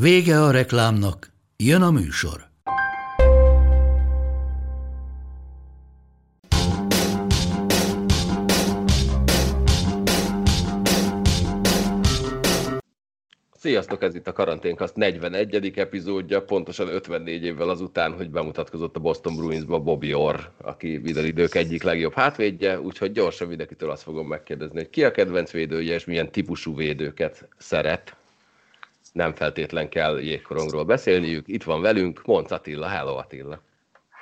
Vége a reklámnak, jön a műsor. Sziasztok, ez itt a Karanténkaszt 41. epizódja, pontosan 54 évvel azután, hogy bemutatkozott a Boston Bruinsba Bobby Orr, aki minden idők egyik legjobb hátvédje, úgyhogy gyorsan mindenkitől azt fogom megkérdezni, hogy ki a kedvenc védője, és milyen típusú védőket szeret. Nem feltétlen kell jégkorongról beszélniük. Itt van velünk Monc Attila. Hello Attila.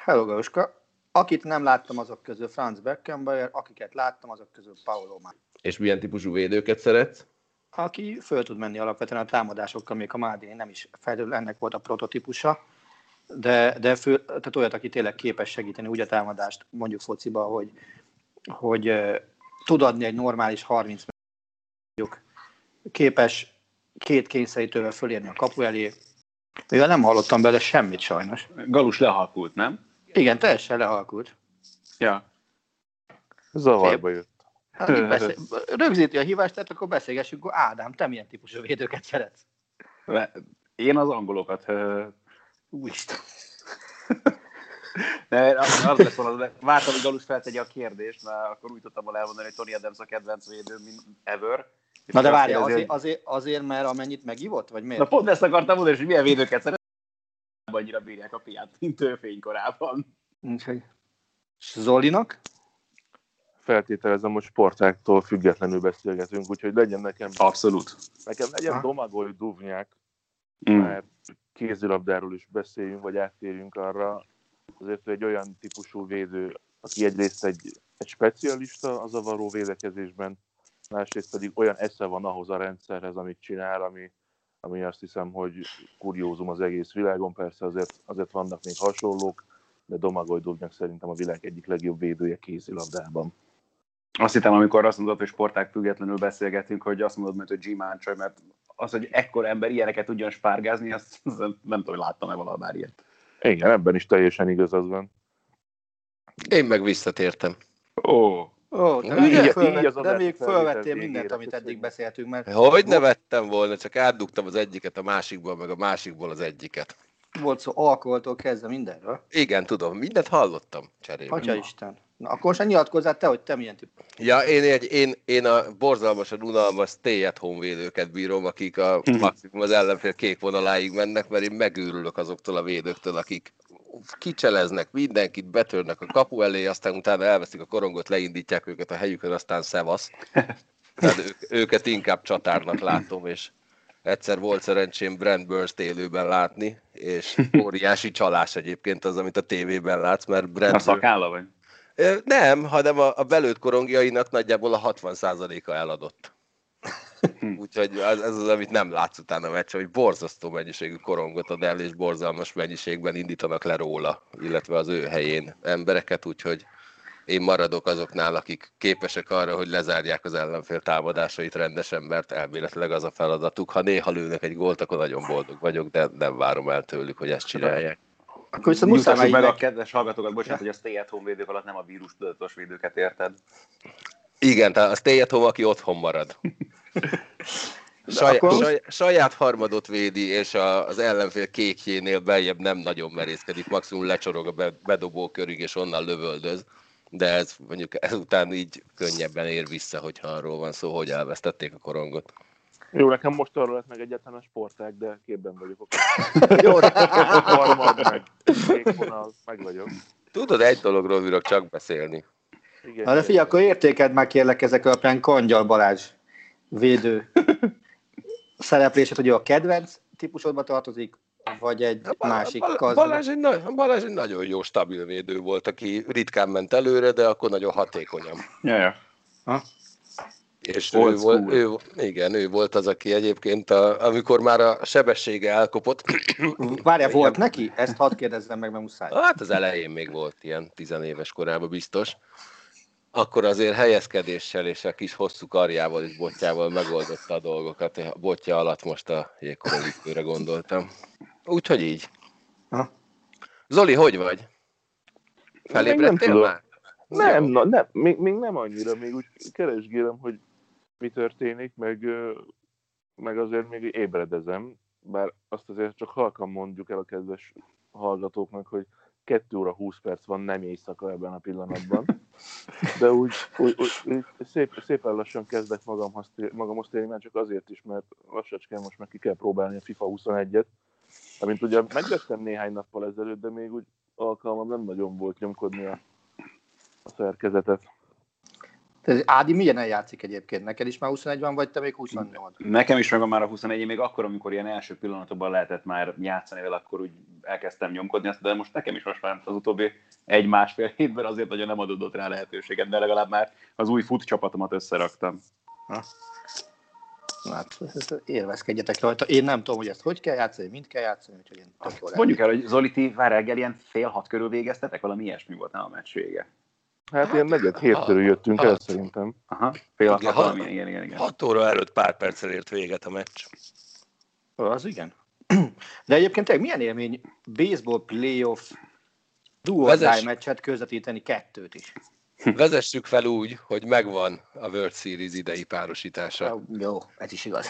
Hello Gauska. Akit nem láttam azok közül Franz Beckenbauer, akiket láttam azok közül Paulo Már. És milyen típusú védőket szeretsz? aki föl tud menni alapvetően a támadásokkal, még a Mádini nem is feltétlenül ennek volt a prototípusa, de, de fő, tehát olyat, aki tényleg képes segíteni úgy a támadást, mondjuk fociba, hogy, hogy uh, tud adni egy normális 30 mondjuk képes két kényszerítővel fölérni a kapu elé. Mivel nem hallottam bele semmit sajnos. Galus lehalkult, nem? Igen, teljesen lehalkult. Ja. Zavarba jött. Hát, beszél, rögzíti a hívást, tehát akkor beszélgessünk, akkor Ádám, te milyen típusú védőket szeretsz? Én az angolokat. Úristen. Ne, az lesz volna, vártam, hogy Galus feltegye a kérdést, mert akkor úgy tudtam volna elmondani, hogy Tony Adams a kedvenc védő, mint ever. Na de várj, azért, azért, azért, mert amennyit megivott, vagy miért? Na pont ezt akartam mondani, hogy milyen védőket szeret, annyira bírják a piát, mint ő fénykorában. Úgyhogy Zolinak? feltételezem, hogy sportáktól függetlenül beszélgetünk, úgyhogy legyen nekem... Abszolút. Nekem legyen Ha. Domagoj Duvnyák, Mm. mert kézilabdáról is beszéljünk, vagy áttérjünk arra. Azért ő egy olyan típusú védő, aki egyrészt egy, egy specialista a zavaró védekezésben, másrészt pedig olyan esze van ahhoz a rendszerhez, amit csinál, ami, ami azt hiszem, hogy kuriózum az egész világon. Persze azért, azért vannak még hasonlók, de Domagoj Duvnyak szerintem a világ egyik legjobb védője kézilabdában. Azt hittem, amikor azt mondod, hogy sporták függetlenül beszélgetünk, hogy azt mondod, mint hogy G. Manchoy, mert az, hogy ekkor ember ilyeneket tudjon spárgázni, azt azt nem tudom, hogy láttam-e valahol már ilyet. Igen, ebben is teljesen igazad van. Én meg visszatértem. Ó, Ó, de, Így- még, így fölvet, de adás még fölvettél mindent, amit eddig beszéltünk, mert Hogy ne vettem volna, csak átdugtam az egyiket a másikból, meg a másikból az egyiket. volt szó alkoholtól kezdve mindenről. Igen, tudom, mindent hallottam cserébe. Atya Isten. Na, akkor most nyilatkozzál te, hogy te milyen típus. Ja, én, egy, én, én a borzalmasan unalmas stay at home védőket bírom, akik a maximum az ellenfél kék vonaláig mennek, mert én megőrülök azoktól a védőktől, akik kicseleznek mindenkit, betörnek a kapu elé, aztán utána elveszik a korongot, leindítják őket a helyükön, aztán szevasz. Tehát ők, őket inkább csatárnak látom, és egyszer volt szerencsém Brent Burst élőben látni, és óriási csalás egyébként az, amit a tévében látsz, mert Brent a szakálla vagy? Nem, hanem a, a belőtt korongjainak nagyjából a 60%-a eladott. Úgyhogy ez, ez az, amit nem látsz utána a meccs, hogy borzasztó mennyiségű korongot ad el, és borzalmas mennyiségben indítanak le róla, illetve az ő helyén embereket, úgyhogy én maradok azoknál, akik képesek arra, hogy lezárják az ellenfél támadásait rendesen, mert elméletileg az a feladatuk. Ha néha lőnek egy gólt, akkor nagyon boldog vagyok, de nem várom el tőlük, hogy ezt csinálják. Akkor viszont muszáj meg a kedves hallgatókat, bocsánat, hogy a stay at home védők alatt nem a vírus tudatos védőket érted. Igen, tehát a stay at home, aki otthon marad. Saját, akkor- saj, saját harmadot védi, és a, az ellenfél kékjénél beljebb nem nagyon merészkedik, maximum lecsorog a be, bedobó körig, és onnan lövöldöz. De ez mondjuk ezután így könnyebben ér vissza, hogyha arról van szó, hogy elvesztették a korongot. Jó, nekem most arra lett meg egyáltalán a sportág, de képben vagyok. Jó, Harmad meg, kék vonal, meg vagyok. tudod, egy dologról bírok csak beszélni. Igen, Na de figyelj, akkor értékeld már kérlek ezek alapján Kangyal Balázs védő szereplését, hogy a kedvenc típusodba tartozik, vagy egy másik Bal-. Balázs egy, na- Balázs egy nagyon jó, stabil védő volt, aki ritkán ment előre, de akkor nagyon hatékonyan. Ja, ja. Ha? És Old ő volt, ő, igen, ő volt az, aki egyébként, a, amikor már a sebessége elkopott, Igen. volt neki? Ezt hadd kérdezzem meg, mert muszáj. hát az elején még volt ilyen tizenéves korában biztos, akkor azért helyezkedéssel és a kis hosszú karjával és botjával megoldotta a dolgokat. A botja alatt most a jégkorongítőre gondoltam. Úgyhogy így. Ha? Zoli, hogy vagy? Nem Felébredtél tudom. már? Nem, na, nem még, még nem annyira, még úgy keresgélem, hogy mi történik, meg, meg azért még ébredezem, bár azt azért csak halkan mondjuk el a kedves hallgatóknak, hogy 2 óra 20 perc van, nem éjszaka ebben a pillanatban. De úgy, úgy, úgy, úgy szép, szépen lassan kezdek magamhoz, magamhoz térni, már csak azért is, mert lassacskán most meg ki kell próbálni a FIFA 21-et, amint ugye megvettem néhány nappal ezelőtt, de még úgy alkalmam nem nagyon volt nyomkodni a, a szerkezetet. Ez Ádi milyen játszik egyébként? Neked is már 21 van, vagy te még 28? Nekem is megvan már a 21 én még akkor, amikor ilyen első pillanatokban lehetett már játszani vele, akkor úgy elkezdtem nyomkodni ezt, de most nekem is most már az utóbbi egy-másfél hétben azért nagyon nem adódott rá lehetőséget, de legalább már az új fut csapatomat összeraktam. Na, Hát, élvezkedjetek rajta. Én nem tudom, hogy ezt hogy kell játszani, mint kell játszani, úgyhogy én tök Mondjuk el, hogy Zoli, ti már reggel ilyen fél hat körül végeztetek, valami ilyesmi volt nem a meccs vége. Hát ilyen negyed hét körül jöttünk el hat. szerintem. Aha, fél hat, Igen, hat, hat- igen, igen, igen. 6 óra előtt pár perccel ért véget a meccs. Ó, Az igen. De egyébként tényleg milyen élmény baseball playoff duo Vezess. meccset közvetíteni kettőt is. Vezessük fel úgy, hogy megvan a World Series idei párosítása. Jó, ez is igaz.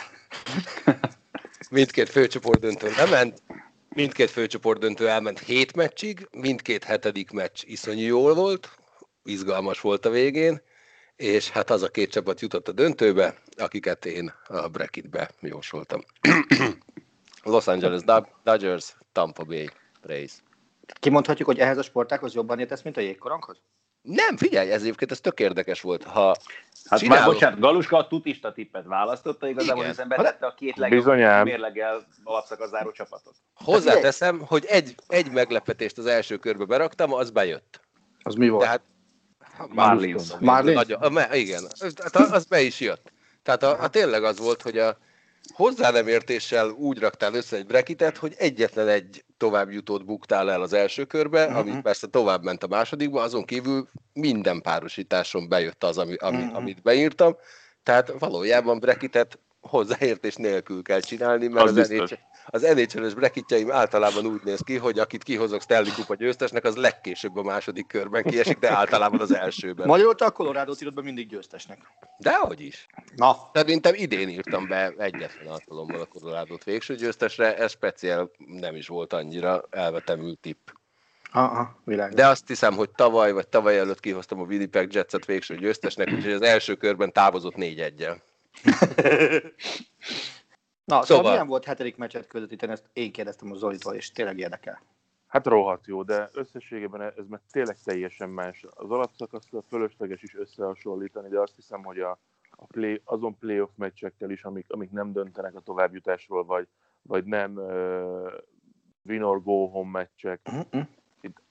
Mindkét főcsoport döntő lement, mindkét főcsoport döntő elment hét meccsig, mindkét hetedik meccs iszonyú jól volt, izgalmas volt a végén, és hát az a két csapat jutott a döntőbe, akiket én a bracketbe jósoltam. Los Angeles Dod- Dodgers, Tampa Bay Rays. Kimondhatjuk, hogy ehhez a sportákhoz jobban értesz, mint a jégkoronghoz? Nem, figyelj, ez egyébként ez tök érdekes volt. Ha Hát Csinálok. már bocsánat, Galuska a tutista tippet választotta, igazából Igen. hiszen betette a két legjobb Bizonyám. mérleggel alapszakasz záró csapatot. hozzáteszem, hogy egy, egy meglepetést az első körbe beraktam, az bejött. Az mi volt? Tehát Marlins. Marlins? Nagyon, a, me- igen, tehát az be is jött. Tehát a, a tényleg az volt, hogy a hozzá nem értéssel úgy raktál össze egy bracketet, hogy egyetlen egy továbbjutót buktál el az első körbe, Mhm. ami persze tovább ment a másodikba, azon kívül minden párosításon bejött az, ami, ami, Mhm. amit beírtam. Tehát valójában bracketet hozzáértés nélkül kell csinálni, mert Az az, biztos. Az NHL-es bracketjeim általában úgy néz ki, hogy akit kihozok Stanley Kupa győztesnek, az legkésőbb a második körben kiesik, de általában az elsőben. Magyarul te a Colorado írod be mindig győztesnek. Dehogy is. Na, Szerintem idén írtam be egyetlen alkalommal a Colorado-t végső győztesre, ez speciál nem is volt annyira elvetemült tipp. aha, világos. De azt hiszem, hogy tavaly vagy tavaly előtt kihoztam a Winnipeg Jetset végső győztesnek, úgyhogy az első körben távozott 4 1 Na, szóval, Szóval- milyen volt hetedik meccset közvetíteni, ezt én kérdeztem a Zolitól, és tényleg érdekel. Hát rohadt jó, de összességében ez meg tényleg teljesen más. Az alapszakaszra fölösleges is összehasonlítani, de azt hiszem, hogy a, a play, azon playoff meccsekkel is, amik, amik nem döntenek a továbbjutásról, vagy, vagy nem uh, win or go home meccsek, Uh-huh. itt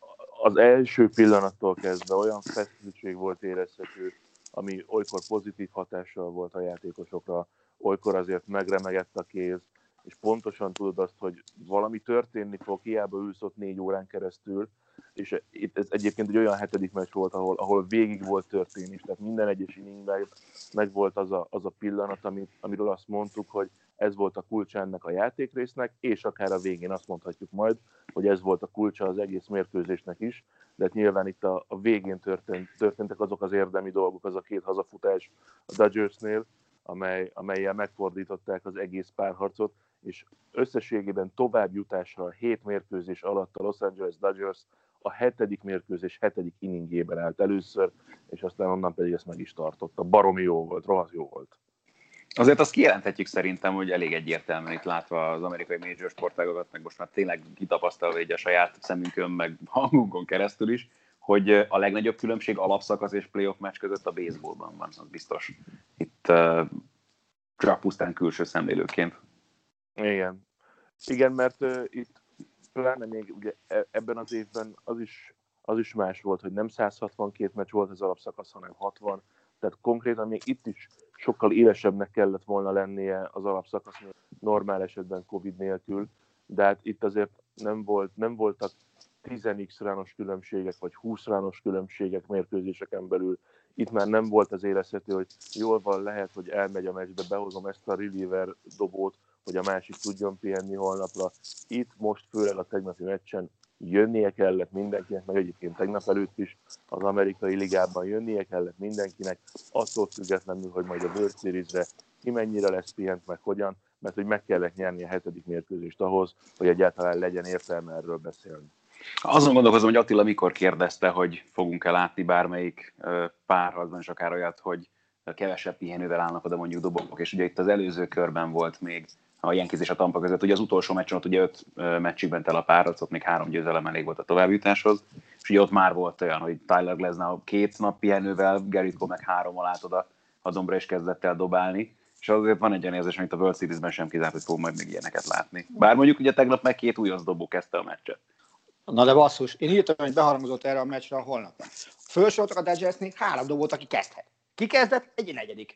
az első pillanattól kezdve olyan feszültség volt érezhető, ami olykor pozitív hatással volt a játékosokra, olykor azért megremegett a kéz, és pontosan tudod azt, hogy valami történni fog, hiába ülsz ott négy órán keresztül, és itt ez egyébként egy olyan hetedik meccs volt, ahol, ahol végig volt történés, tehát minden egyes inningben meg volt az a, az a pillanat, amit, amiről azt mondtuk, hogy ez volt a kulcsa ennek a játékrésznek, és akár a végén azt mondhatjuk majd, hogy ez volt a kulcsa az egész mérkőzésnek is, de hát nyilván itt a, a végén történt, történtek azok az érdemi dolgok, az a két hazafutás a Dodgersnél, amely, amelyel megfordították az egész párharcot, és összességében továbbjutással hét mérkőzés alatt a Los Angeles Dodgers a hetedik mérkőzés hetedik inningjében állt először, és aztán onnan pedig ezt meg is tartotta. Baromi jó volt, rohadt jó volt. Azért azt kijelenthetjük szerintem, hogy elég egyértelműen itt látva az amerikai major sportágokat, meg most már tényleg kitapasztalva így a saját szemünkön, meg hangunkon keresztül is, hogy a legnagyobb különbség alapszakasz és playoff meccs között a baseballban van, az biztos. Itt uh, csak pusztán külső szemlélőként. Igen. Igen, mert uh, itt pláne még ugye e- ebben az évben az is, az is más volt, hogy nem 162 meccs volt az alapszakasz, hanem 60, tehát konkrétan még itt is sokkal élesebbnek kellett volna lennie az alapszakasznak normál esetben Covid nélkül, de hát itt azért nem, volt, nem voltak 10x rános különbségek, vagy 20 rános különbségek mérkőzéseken belül. Itt már nem volt az érezhető, hogy jól van, lehet, hogy elmegy a meccsbe, behozom ezt a reliever dobót, hogy a másik tudjon pihenni holnapra. Itt most főleg a tegnapi meccsen jönnie kellett mindenkinek, meg egyébként tegnap előtt is az amerikai ligában jönnie kellett mindenkinek, attól függetlenül, hogy majd a World Series-re ki mennyire lesz pihent, meg hogyan, mert hogy meg kellett nyerni a hetedik mérkőzést ahhoz, hogy egyáltalán legyen értelme erről beszélni. Azon gondolkozom, hogy Attila mikor kérdezte, hogy fogunk-e látni bármelyik párharcban is akár olyat, hogy kevesebb pihenővel állnak oda mondjuk dobogok, és ugye itt az előző körben volt még a Yankees és a Tampa között. Ugye az utolsó meccsen ott ugye öt meccsig ment el a pár, ott még három győzelem elég volt a továbbjutáshoz, és ugye ott már volt olyan, hogy Tyler Glasnow két nap pihenővel, Gerrit Cole meg három alá oda a dombra is kezdett el dobálni, és azért van egy olyan érzés, amit a World Series-ben sem kizárt, hogy fog majd még ilyeneket látni. Bár mondjuk ugye tegnap meg két újonc dobó kezdte a meccset. Na de basszus, én írtam, hogy beharangzott erre a meccsre a holnap. Fölsoroltak a Dodgersnél három dobót, aki kezdhet. Ki kezdett? Egy negyedik.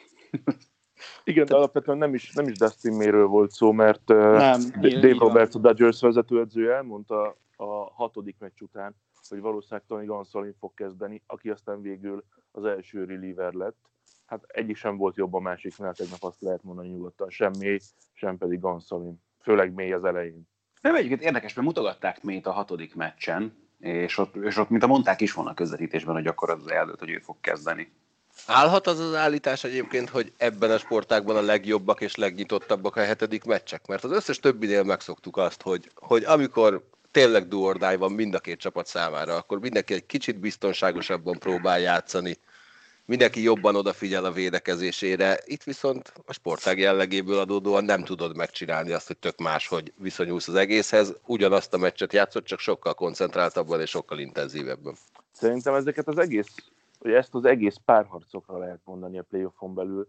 Igen, de alapvetően nem is, nem is Dustin Mayről volt szó, mert nem, Dave Roberts, a Dodgers vezetőedző elmondta a hatodik meccs után, hogy valószínűleg Tony Gonsolin fog kezdeni, aki aztán végül az első reliever lett. Hát egyik sem volt jobb a másiknál, tegnap azt lehet mondani nyugodtan, sem sem pedig Gonsolin. Főleg May az elején. De egyébként érdekes, mert mutogatták May-t a hatodik meccsen, és ott, és ott, mint a mondták is volna a közvetítésben, hogy akkor az eldőlt, hogy ő fog kezdeni. Állhat az az állítás egyébként, hogy ebben a sportágban a legjobbak és legnyitottabbak a hetedik meccsek? Mert az összes többinél megszoktuk azt, hogy, hogy amikor tényleg duordáj van mind a két csapat számára, akkor mindenki egy kicsit biztonságosabban próbál játszani, mindenki jobban odafigyel a védekezésére. Itt viszont a sportág jellegéből adódóan nem tudod megcsinálni azt, hogy tök más, hogy viszonyulsz az egészhez. Ugyanazt a meccset játszott, csak sokkal koncentráltabban és sokkal intenzívebben. Szerintem ezeket az egész hogy ezt az egész párharcokra lehet mondani a playoffon belül.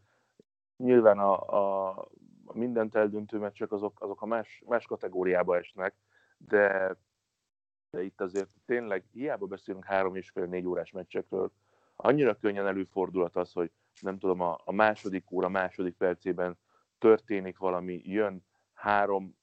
Nyilván a, a, mindent eldöntő meccsek azok, azok a más, más kategóriába esnek, de, de itt azért tényleg hiába beszélünk három és fél, négy órás meccsekről, annyira könnyen előfordulhat az, hogy nem tudom, a, a második óra, második percében történik valami, jön három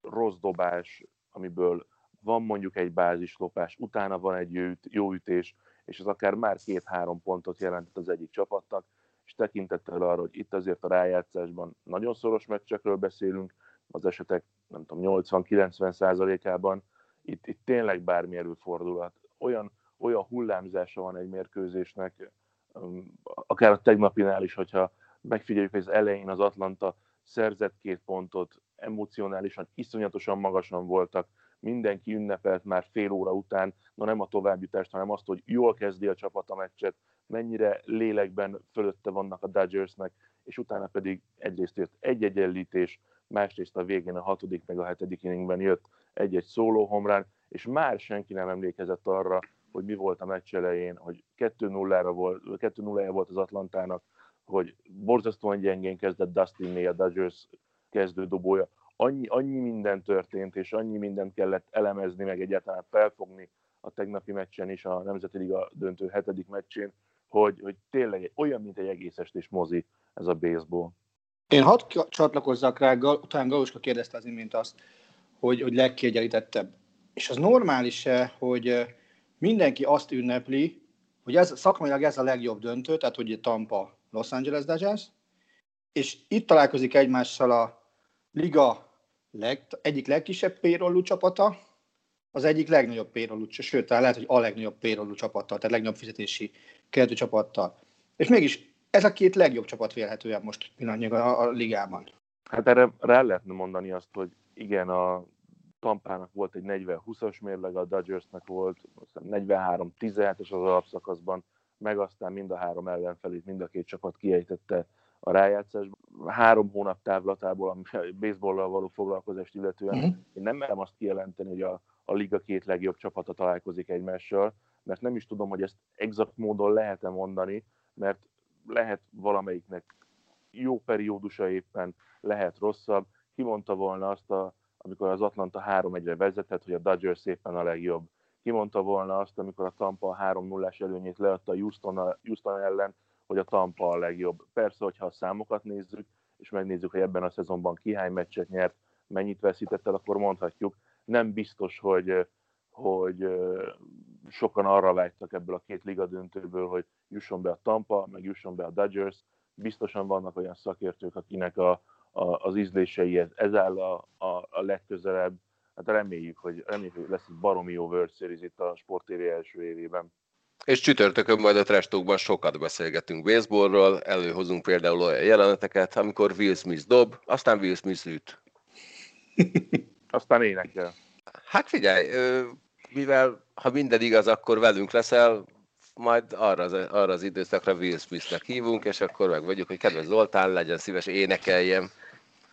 rossz dobás, amiből van mondjuk egy bázislopás, utána van egy jó ütés, és az akár már két-három pontot jelentett az egyik csapatnak, és tekintettel arra, hogy itt azért a rájátszásban nagyon szoros meccsekről beszélünk, az esetek nem tudom, 80-90 százalékában, itt, itt tényleg bármi előfordulhat. Olyan, olyan hullámzása van egy mérkőzésnek, um, akár a tegnapinál is, hogyha megfigyeljük, hogy az elején az Atlanta szerzett két pontot, emocionálisan iszonyatosan magasan voltak, mindenki ünnepelt már fél óra után, na nem a továbbjutást, hanem azt, hogy jól kezdi a csapat a meccset, mennyire lélekben fölötte vannak a Dodgersnek, és utána pedig egyrészt jött egy egyenlítés, másrészt a végén a hatodik meg a hetedik inningben jött egy-egy szóló homrán, és már senki nem emlékezett arra, hogy mi volt a meccs elején, hogy 2-0-ra volt, 2 0 volt az Atlantának, hogy borzasztóan gyengén kezdett Dustin a Dodgers kezdődobója, annyi, annyi minden történt, és annyi mindent kellett elemezni, meg egyáltalán felfogni a tegnapi meccsen is, a Nemzeti Liga döntő hetedik meccsén, hogy, hogy tényleg olyan, mint egy egész estés mozi ez a baseball. Én hadd csatlakozzak rá, talán Galuska kérdezte az imént azt, hogy, hogy legkiegyenlítettebb. És az normális-e, hogy mindenki azt ünnepli, hogy ez, szakmailag ez a legjobb döntő, tehát hogy Tampa, Los Angeles Dodgers, és itt találkozik egymással a liga leg, egyik legkisebb payrollú csapata, az egyik legnagyobb payrollú, sőt, lehet, hogy a legnagyobb payrollú csapattal, tehát legnagyobb fizetési keretű csapattal. És mégis ez a két legjobb csapat vélhetően most pillanatnyilag a, a ligában. Hát erre rá lehetne mondani azt, hogy igen, a Tampának volt egy 40-20-as mérleg, a Dodgersnek volt 43-17-es az alapszakaszban, meg aztán mind a három ellenfelét, mind a két csapat kiejtette a rájátszásban. Három hónap távlatából, ami a baseballlal való foglalkozást illetően, uh-huh. én nem merem azt kijelenteni, hogy a, a liga két legjobb csapata találkozik egymással, mert nem is tudom, hogy ezt exakt módon lehet-e mondani, mert lehet valamelyiknek jó periódusa éppen, lehet rosszabb. Ki mondta volna azt, a, amikor az Atlanta 3-1-re vezetett, hogy a Dodgers éppen a legjobb. Ki mondta volna azt, amikor a Tampa 3-0-ás előnyét leadta Houston, Houston ellen, hogy a Tampa a legjobb. Persze, hogyha a számokat nézzük, és megnézzük, hogy ebben a szezonban ki hány meccset nyert, mennyit veszített el, akkor mondhatjuk. Nem biztos, hogy, hogy sokan arra vágytak ebből a két liga döntőből, hogy jusson be a Tampa, meg jusson be a Dodgers. Biztosan vannak olyan szakértők, akinek a, a, az ízléseihez ez áll a, a, a legközelebb. Hát reméljük, hogy, reméljük, hogy lesz egy baromi jó World Series itt a Sport TV első évében. És csütörtökön majd a Trestókban sokat beszélgetünk baseballról, előhozunk például olyan jeleneteket, amikor Will Smith dob, aztán Will Smith üt. aztán énekel. Hát figyelj, mivel ha minden igaz, akkor velünk leszel, majd arra az, arra az időszakra Will Smith-nek hívunk, és akkor meg vagyunk, hogy kedves Zoltán, legyen szíves, énekeljem.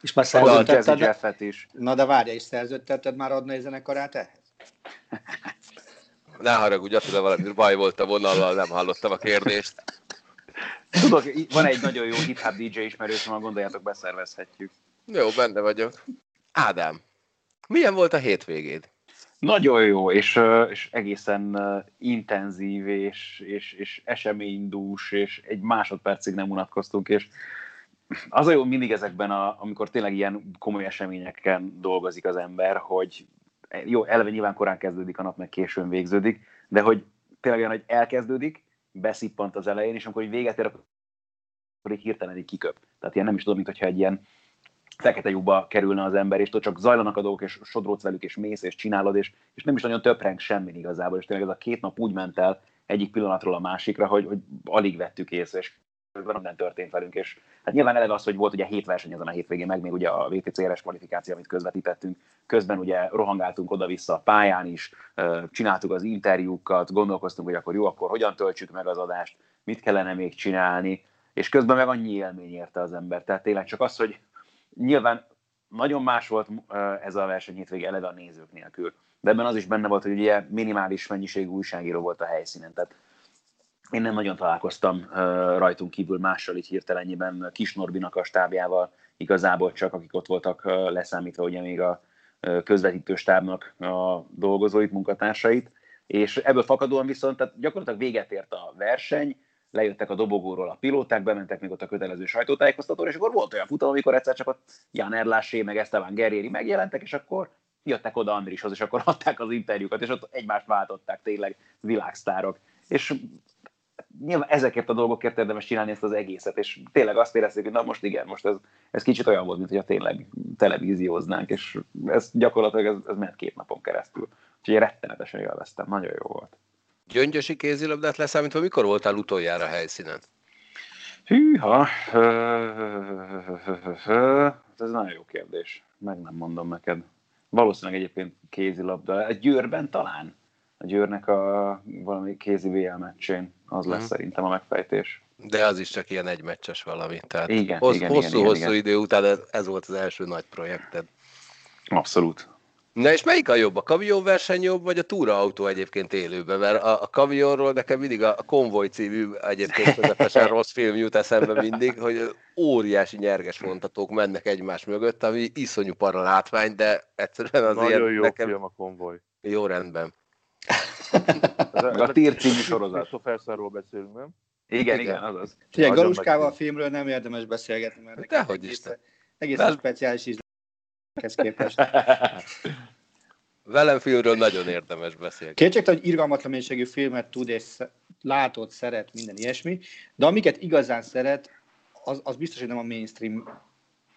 És már szerződtetted? is. Na de várja, és szerződtetted már adna egy zenekarát ehhez? Ne haragudj, Attila, valami baj volt a vonallal, nem hallottam a kérdést. Tudok, van egy nagyon jó hip-hop DJ ismerősöm, gondoljátok, beszervezhetjük. Jó, benne vagyok. Ádám, milyen volt a hétvégéd? Nagyon jó, és, és egészen intenzív, és, és, és eseménydús, és egy másodpercig nem unatkoztunk, és az a jó mindig ezekben, a, amikor tényleg ilyen komoly eseményeken dolgozik az ember, hogy jó, eleve nyilván korán kezdődik a nap, meg későn végződik, de hogy tényleg olyan, hogy elkezdődik, beszippant az elején, és amikor véget ér, akkor így hirtelen így kiköp. Tehát ilyen nem is tudom, mint hogyha egy ilyen fekete lyukba kerülne az ember, és ott csak zajlanak a dolgok, és sodródsz velük, és mész, és csinálod, és, és nem is nagyon töprenk semmi igazából, és tényleg ez a két nap úgy ment el egyik pillanatról a másikra, hogy, hogy alig vettük észre, és minden történt velünk, és hát nyilván eleve az, hogy volt ugye hét verseny ezen a hétvégén, meg még ugye a VTCRS kvalifikáció, amit közvetítettünk, közben ugye rohangáltunk oda-vissza a pályán is, csináltuk az interjúkat, gondolkoztunk, hogy akkor jó, akkor hogyan töltsük meg az adást, mit kellene még csinálni, és közben meg annyi élmény érte az ember. Tehát tényleg csak az, hogy nyilván nagyon más volt ez a verseny hétvége eleve a nézők nélkül. De ebben az is benne volt, hogy ugye minimális mennyiségű újságíró volt a helyszínen. Tehát én nem nagyon találkoztam rajtunk kívül mással így hirtelenjében Kis Norbinak a stábjával, igazából csak akik ott voltak leszámítva ugye még a közvetítő stábnak a dolgozóit, munkatársait, és ebből fakadóan viszont tehát gyakorlatilag véget ért a verseny, lejöttek a dobogóról a pilóták, bementek még ott a kötelező sajtótájékoztatóra, és akkor volt olyan futam, amikor egyszer csak ott Jan Erlásé, meg Esteban Guerrieri megjelentek, és akkor jöttek oda Andrishoz, és akkor adták az interjúkat, és ott egymást váltották tényleg világsztárok. És nyilván ezekért a dolgokért érdemes csinálni ezt az egészet, és tényleg azt érezték, hogy na most igen, most ez, ez kicsit olyan volt, mint hogyha tényleg televízióznánk, és ez gyakorlatilag ez, ez ment két napon keresztül. Úgyhogy rettenetesen élveztem, nagyon jó volt. Gyöngyösi kézilabdát leszámítva, mikor voltál utoljára helyszínen? Hűha, ez nagyon jó kérdés. Meg nem mondom neked. Valószínűleg egyébként kézilabda. Egy győrben talán? A győrnek a valami kézi VL meccsén. Az lesz uh-huh. szerintem a megfejtés. De az is csak ilyen egymeccses valami. Tehát igen, hossz, igen, hosszú, igen, hosszú igen. idő után ez, ez volt az első nagy projekted. Abszolút. Na és melyik a jobb? A kamion verseny jobb, vagy a túraautó egyébként élőben? Mert a, a kamionról nekem mindig a, a Konvoj című egyébként közepesen rossz film jut eszembe mindig, hogy óriási nyerges vontatók mennek egymás mögött, ami iszonyú para látvány, de egyszerűen az Nagyon ilyen jó nekem... film a konvoj. Jó rendben. A Tír című sorozat. Christopher beszélünk, nem? Igen, igen, azaz. Figyelj, Nagyon Galuskával a filmről nem érdemes beszélgetni, mert Dehogy egész, Isten. egészen Vel- speciális ízléshez képest. Velem filmről nagyon érdemes beszélni. Kétségtelen, hogy irgalmatlan mennyiségű filmet tud és látott, szeret, minden ilyesmi, de amiket igazán szeret, az, az biztos, hogy nem a mainstream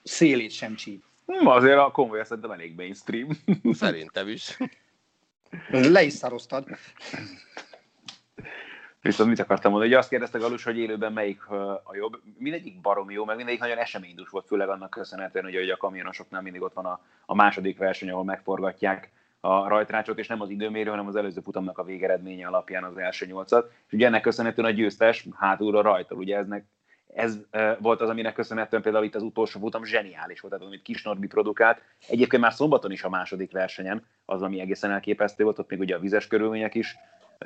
szélét sem csíp. Hm, azért a konvoj szerintem elég mainstream. Szerintem is. Le is szaroztad. Viszont mit akartam mondani? Ugye azt kérdezte Galus, hogy élőben melyik a jobb. Mindegyik baromi jó, meg mindegyik nagyon eseménydús volt, főleg annak köszönhetően, hogy ugye a kamionosoknál mindig ott van a, a második verseny, ahol megforgatják a rajtrácsot, és nem az időmérő, hanem az előző futamnak a végeredménye alapján az első nyolcat. És ugye ennek köszönhetően a győztes hátulra rajtól. Ugye eznek, ez volt az, aminek köszönhetően például itt az utolsó futam zseniális volt, tehát amit Kis Norbi produkált. Egyébként már szombaton is a második versenyen, az, ami egészen elképesztő volt, ott még ugye a vizes körülmények is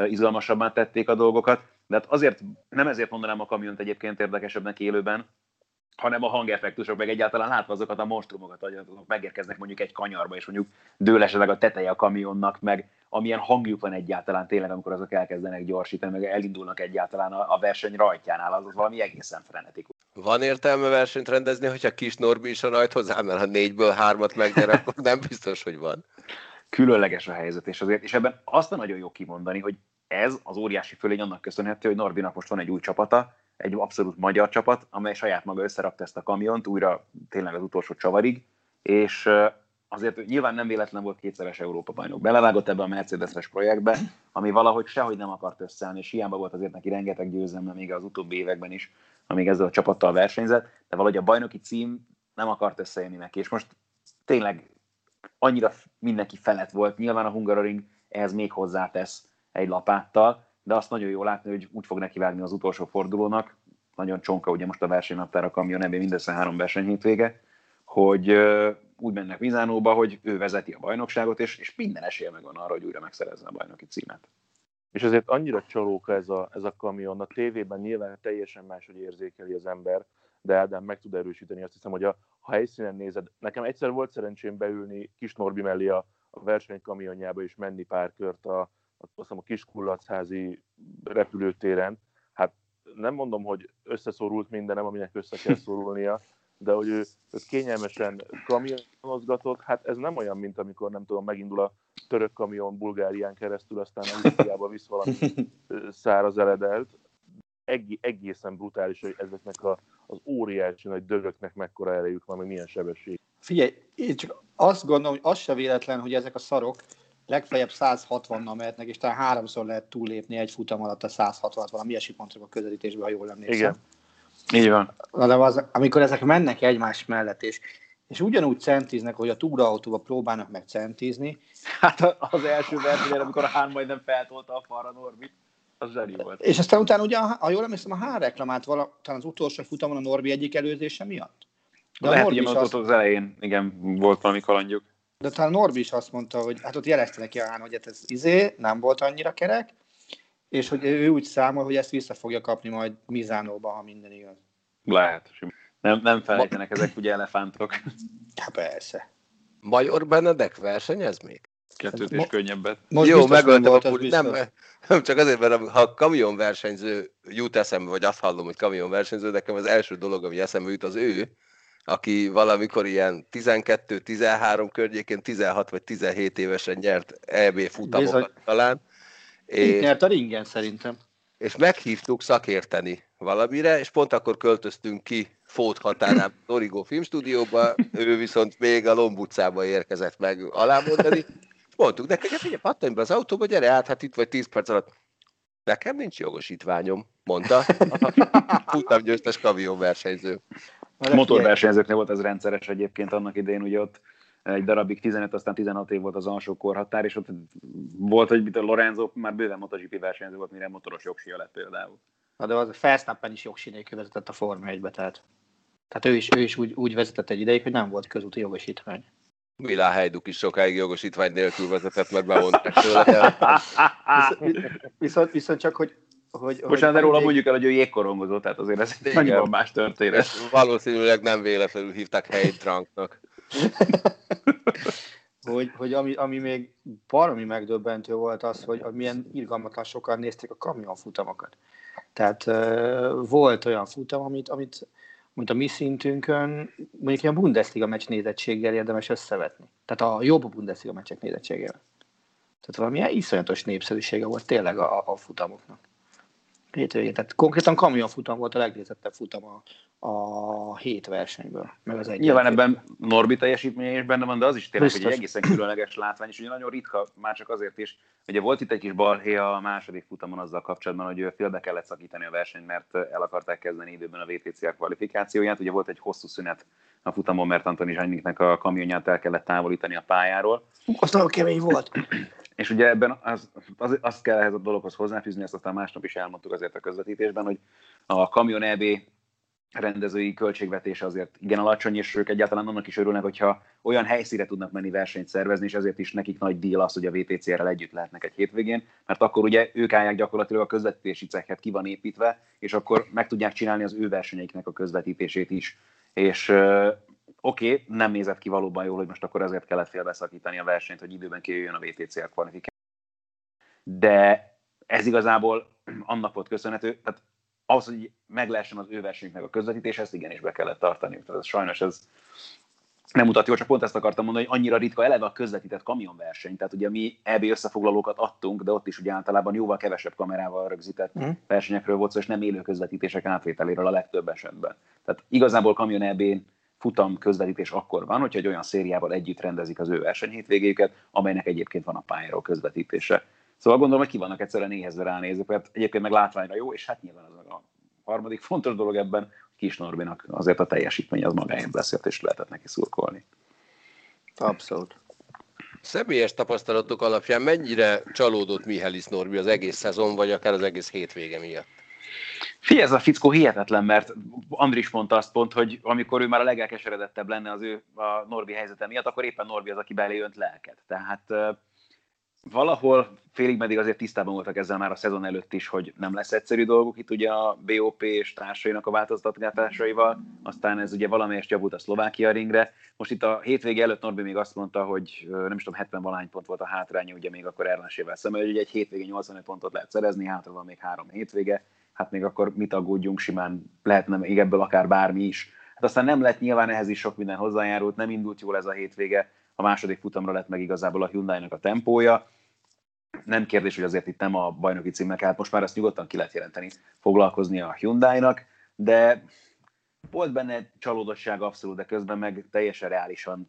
izgalmasabbá tették a dolgokat. De hát azért, nem ezért mondanám a kamiont egyébként érdekesebbnek élőben, hanem a hangeffektusok, meg egyáltalán látva azokat a monstrumokat, hogy azok megérkeznek mondjuk egy kanyarba, és mondjuk dől esetleg a teteje a kamionnak, meg amilyen hangjuk van egyáltalán tényleg, amikor azok elkezdenek gyorsítani, meg elindulnak egyáltalán a, verseny rajtjánál, az valami egészen frenetikus. Van értelme versenyt rendezni, hogyha kis Norbi is a rajt hozzá, mert ha négyből hármat megnyer, akkor nem biztos, hogy van. Különleges a helyzet, és azért, és ebben azt nagyon jó kimondani, hogy ez az óriási fölény annak köszönhető, hogy Norbinak most van egy új csapata, egy abszolút magyar csapat, amely saját maga összerakta ezt a kamiont, újra tényleg az utolsó csavarig, és azért nyilván nem véletlen volt kétszeres Európa bajnok. Belevágott ebbe a Mercedes-es projektbe, ami valahogy sehogy nem akart összeállni, és hiába volt azért neki rengeteg győzelme még az utóbbi években is, amíg ezzel a csapattal versenyzett, de valahogy a bajnoki cím nem akart összejönni neki, és most tényleg annyira mindenki felett volt. Nyilván a Hungaroring ehhez még hozzátesz egy lapáttal, de azt nagyon jól látni, hogy úgy fog nekivágni az utolsó fordulónak, nagyon csonka ugye most a versenynaptár a kamion, ebben mindössze három verseny hétvége, hogy úgy mennek Mizánóba, hogy ő vezeti a bajnokságot, és, és minden esélye megvan arra, hogy újra megszerezze a bajnoki címet. És azért annyira csalóka ez a, ez a kamion, a tévében nyilván teljesen máshogy érzékeli az ember, de Ádám meg tud erősíteni. Azt hiszem, hogy a, ha helyszínen nézed, nekem egyszer volt szerencsém beülni Kis Norbi mellé a, a versenykamionjába és menni pár kört a, azt a Kiskullatházi repülőtéren. Hát nem mondom, hogy összeszorult mindenem, aminek össze kell szorulnia, de hogy ő, ő kényelmesen kamionozgatott, hát ez nem olyan, mint amikor nem tudom, megindul a török kamion Bulgárián keresztül, aztán Ausztriába visz valami száraz eledelt. Eg- egészen brutális, hogy ezeknek a, az óriási nagy dögöknek mekkora erejük van, meg milyen sebesség. Figyelj, én csak azt gondolom, hogy az se véletlen, hogy ezek a szarok legfeljebb 160-nal mehetnek, és talán háromszor lehet túllépni egy futam alatt a 160-at, valami ilyesmi pontok a közelítésben, ha jól emlékszem. Igen. Így van. De az, amikor ezek mennek egymás mellett, és, és ugyanúgy centíznek, hogy a túraautóba próbálnak meg centízni. Hát az első versenyen, amikor a Hán majdnem feltolta a falra Norbi, az zseni volt. És aztán utána ugye, ha jól emlékszem, a Hán reklamált vala, talán az utolsó futamon a Norbi egyik előzése miatt. De Lehet, hogy az, azt... az elején, igen, volt valami kalandjuk. De talán Norbi is azt mondta, hogy hát ott jelezte neki a Hán, hogy hát ez izé, nem volt annyira kerek, és hogy ő úgy számol, hogy ezt vissza fogja kapni majd Mizánóba, ha minden igaz. Lehet. Nem, nem felejtenek ezek ugye elefántok. Hát persze. Major Benedek versenyez még? Kettőt és könnyebbet. Most Jó, megöltem a puli. Nem, nem, csak azért, mert ha kamionversenyző jut eszembe, vagy azt hallom, hogy kamionversenyző, nekem az első dolog, ami eszembe jut, az ő, aki valamikor ilyen 12-13 környékén 16 vagy 17 évesen nyert EB futamokat Bizony. talán. És, nyert a ringen szerintem. És meghívtuk szakérteni valamire, és pont akkor költöztünk ki Fót határán Origo Filmstúdióba, ő viszont még a Lombutcába érkezett meg alámondani. Mondtuk neki, hogy figyelj, pattanj be az autóba, gyere át, hát itt vagy 10 perc alatt. Nekem nincs jogosítványom, mondta. Futam győztes kamionversenyző. Motorversenyzőknél volt ez rendszeres egyébként annak idején, ugye ott egy darabig 15, aztán 16 év volt az alsó korhatár, és ott volt, hogy a Lorenzo már bőven MotoGP versenyző volt, mire motoros jogsia lett például. Na de az Verstappen is jogsi nélkül vezetett a Forma 1-be, tehát, tehát ő is, ő is úgy, úgy vezetett egy ideig, hogy nem volt közúti jogosítvány. Milá Hejduk is sokáig jogosítvány nélkül vezetett, mert bevonták tőle. viszont, viszont, viszont csak, hogy hogy, Most hogy róla mondjuk el, hogy ő jégkorongozó, tehát azért ez egy nagyon más történet. valószínűleg nem véletlenül hívták helydranknak. hogy, hogy ami, ami még valami megdöbbentő volt az, hogy milyen irgalmatlan sokan nézték a kamionfutamokat. Tehát uh, volt olyan futam, amit, amit, amit a mi szintünkön mondjuk ilyen Bundesliga meccs nézettséggel érdemes összevetni. Tehát a jobb Bundesliga meccsek nézettségével. Tehát valami iszonyatos népszerűsége volt tényleg a, a futamoknak hétvégén. Tehát konkrétan kamionfutam volt a legnézettebb futam a, a hét versenyből. Meg az egy Nyilván ebben Norbi teljesítménye is benne van, de az is tényleg, hogy egy egészen különleges látvány, és ugye nagyon ritka, már csak azért is, ugye volt itt egy kis balhé a második futamon azzal kapcsolatban, hogy félbe kellett szakítani a versenyt, mert el akarták kezdeni időben a VTCR kvalifikációját. Ugye volt egy hosszú szünet a futamon, mert Antoni Zsanyiknek a kamionját el kellett távolítani a pályáról. Az nagyon kemény volt. És ugye ebben az, az, azt kell ehhez a dologhoz hozzáfűzni, ezt aztán másnap is elmondtuk azért a közvetítésben, hogy a Kamion EB rendezői költségvetése azért igen alacsony, és ők egyáltalán annak is örülnek, hogyha olyan helyszíre tudnak menni versenyt szervezni, és ezért is nekik nagy díl az, hogy a VTCR-rel együtt lehetnek egy hétvégén, mert akkor ugye ők állják gyakorlatilag a közvetítési cekhet, ki van építve, és akkor meg tudják csinálni az ő versenyeiknek a közvetítését is. És oké, okay, nem nézett ki valóban jól, hogy most akkor ezért kellett félbeszakítani a versenyt, hogy időben kijöjjön a VTCR kvalifikáció. De ez igazából annak volt köszönhető, tehát ahhoz, hogy meg lehessen az ő versenyüknek a közvetítés, ezt igenis be kellett tartani. Tehát ez, sajnos ez nem mutat jól, csak pont ezt akartam mondani, hogy annyira ritka eleve a közvetített kamionverseny. Tehát ugye mi EB összefoglalókat adtunk, de ott is ugye általában jóval kevesebb kamerával rögzített mm. versenyekről volt szó, és nem élő közvetítések átvételéről a legtöbb esetben. Tehát igazából kamion eb futam közvetítés akkor van, hogyha egy olyan szériával együtt rendezik az ő versenyhétvégéjüket, amelynek egyébként van a pályáról közvetítése. Szóval gondolom, hogy ki vannak egyszerűen éhezve ránézők, mert egyébként meg látványra jó, és hát nyilván az a harmadik fontos dolog ebben, hogy Kis Norbinak azért a teljesítmény az magáért beszélt, és lehetett neki szurkolni. Abszolút. Személyes tapasztalatok alapján mennyire csalódott Mihály Norbi az egész szezon, vagy akár az egész hétvége miatt? Fia, ez a fickó hihetetlen, mert Andris mondta azt pont, hogy amikor ő már a legelkeseredettebb lenne az ő a Norbi helyzete miatt, akkor éppen Norbi az, aki belé önt lelket. Tehát valahol félig meddig azért tisztában voltak ezzel már a szezon előtt is, hogy nem lesz egyszerű dolguk itt ugye a BOP és társainak a változtatásaival, aztán ez ugye valamelyest javult a Szlovákia ringre. Most itt a hétvége előtt Norbi még azt mondta, hogy nem is tudom, 70 valány pont volt a hátránya, ugye még akkor Erlensével szemben, hogy egy hétvége 85 pontot lehet szerezni, hátra van még három hétvége, hát még akkor mit aggódjunk, simán lehetne még ebből akár bármi is. Hát aztán nem lett nyilván ehhez is sok minden hozzájárult, nem indult jól ez a hétvége, a második futamra lett meg igazából a Hyundai-nak a tempója. Nem kérdés, hogy azért itt nem a bajnoki címnek hát most már ezt nyugodtan ki lehet jelenteni, foglalkozni a Hyundai-nak, de volt benne csalódottság abszolút, de közben meg teljesen reálisan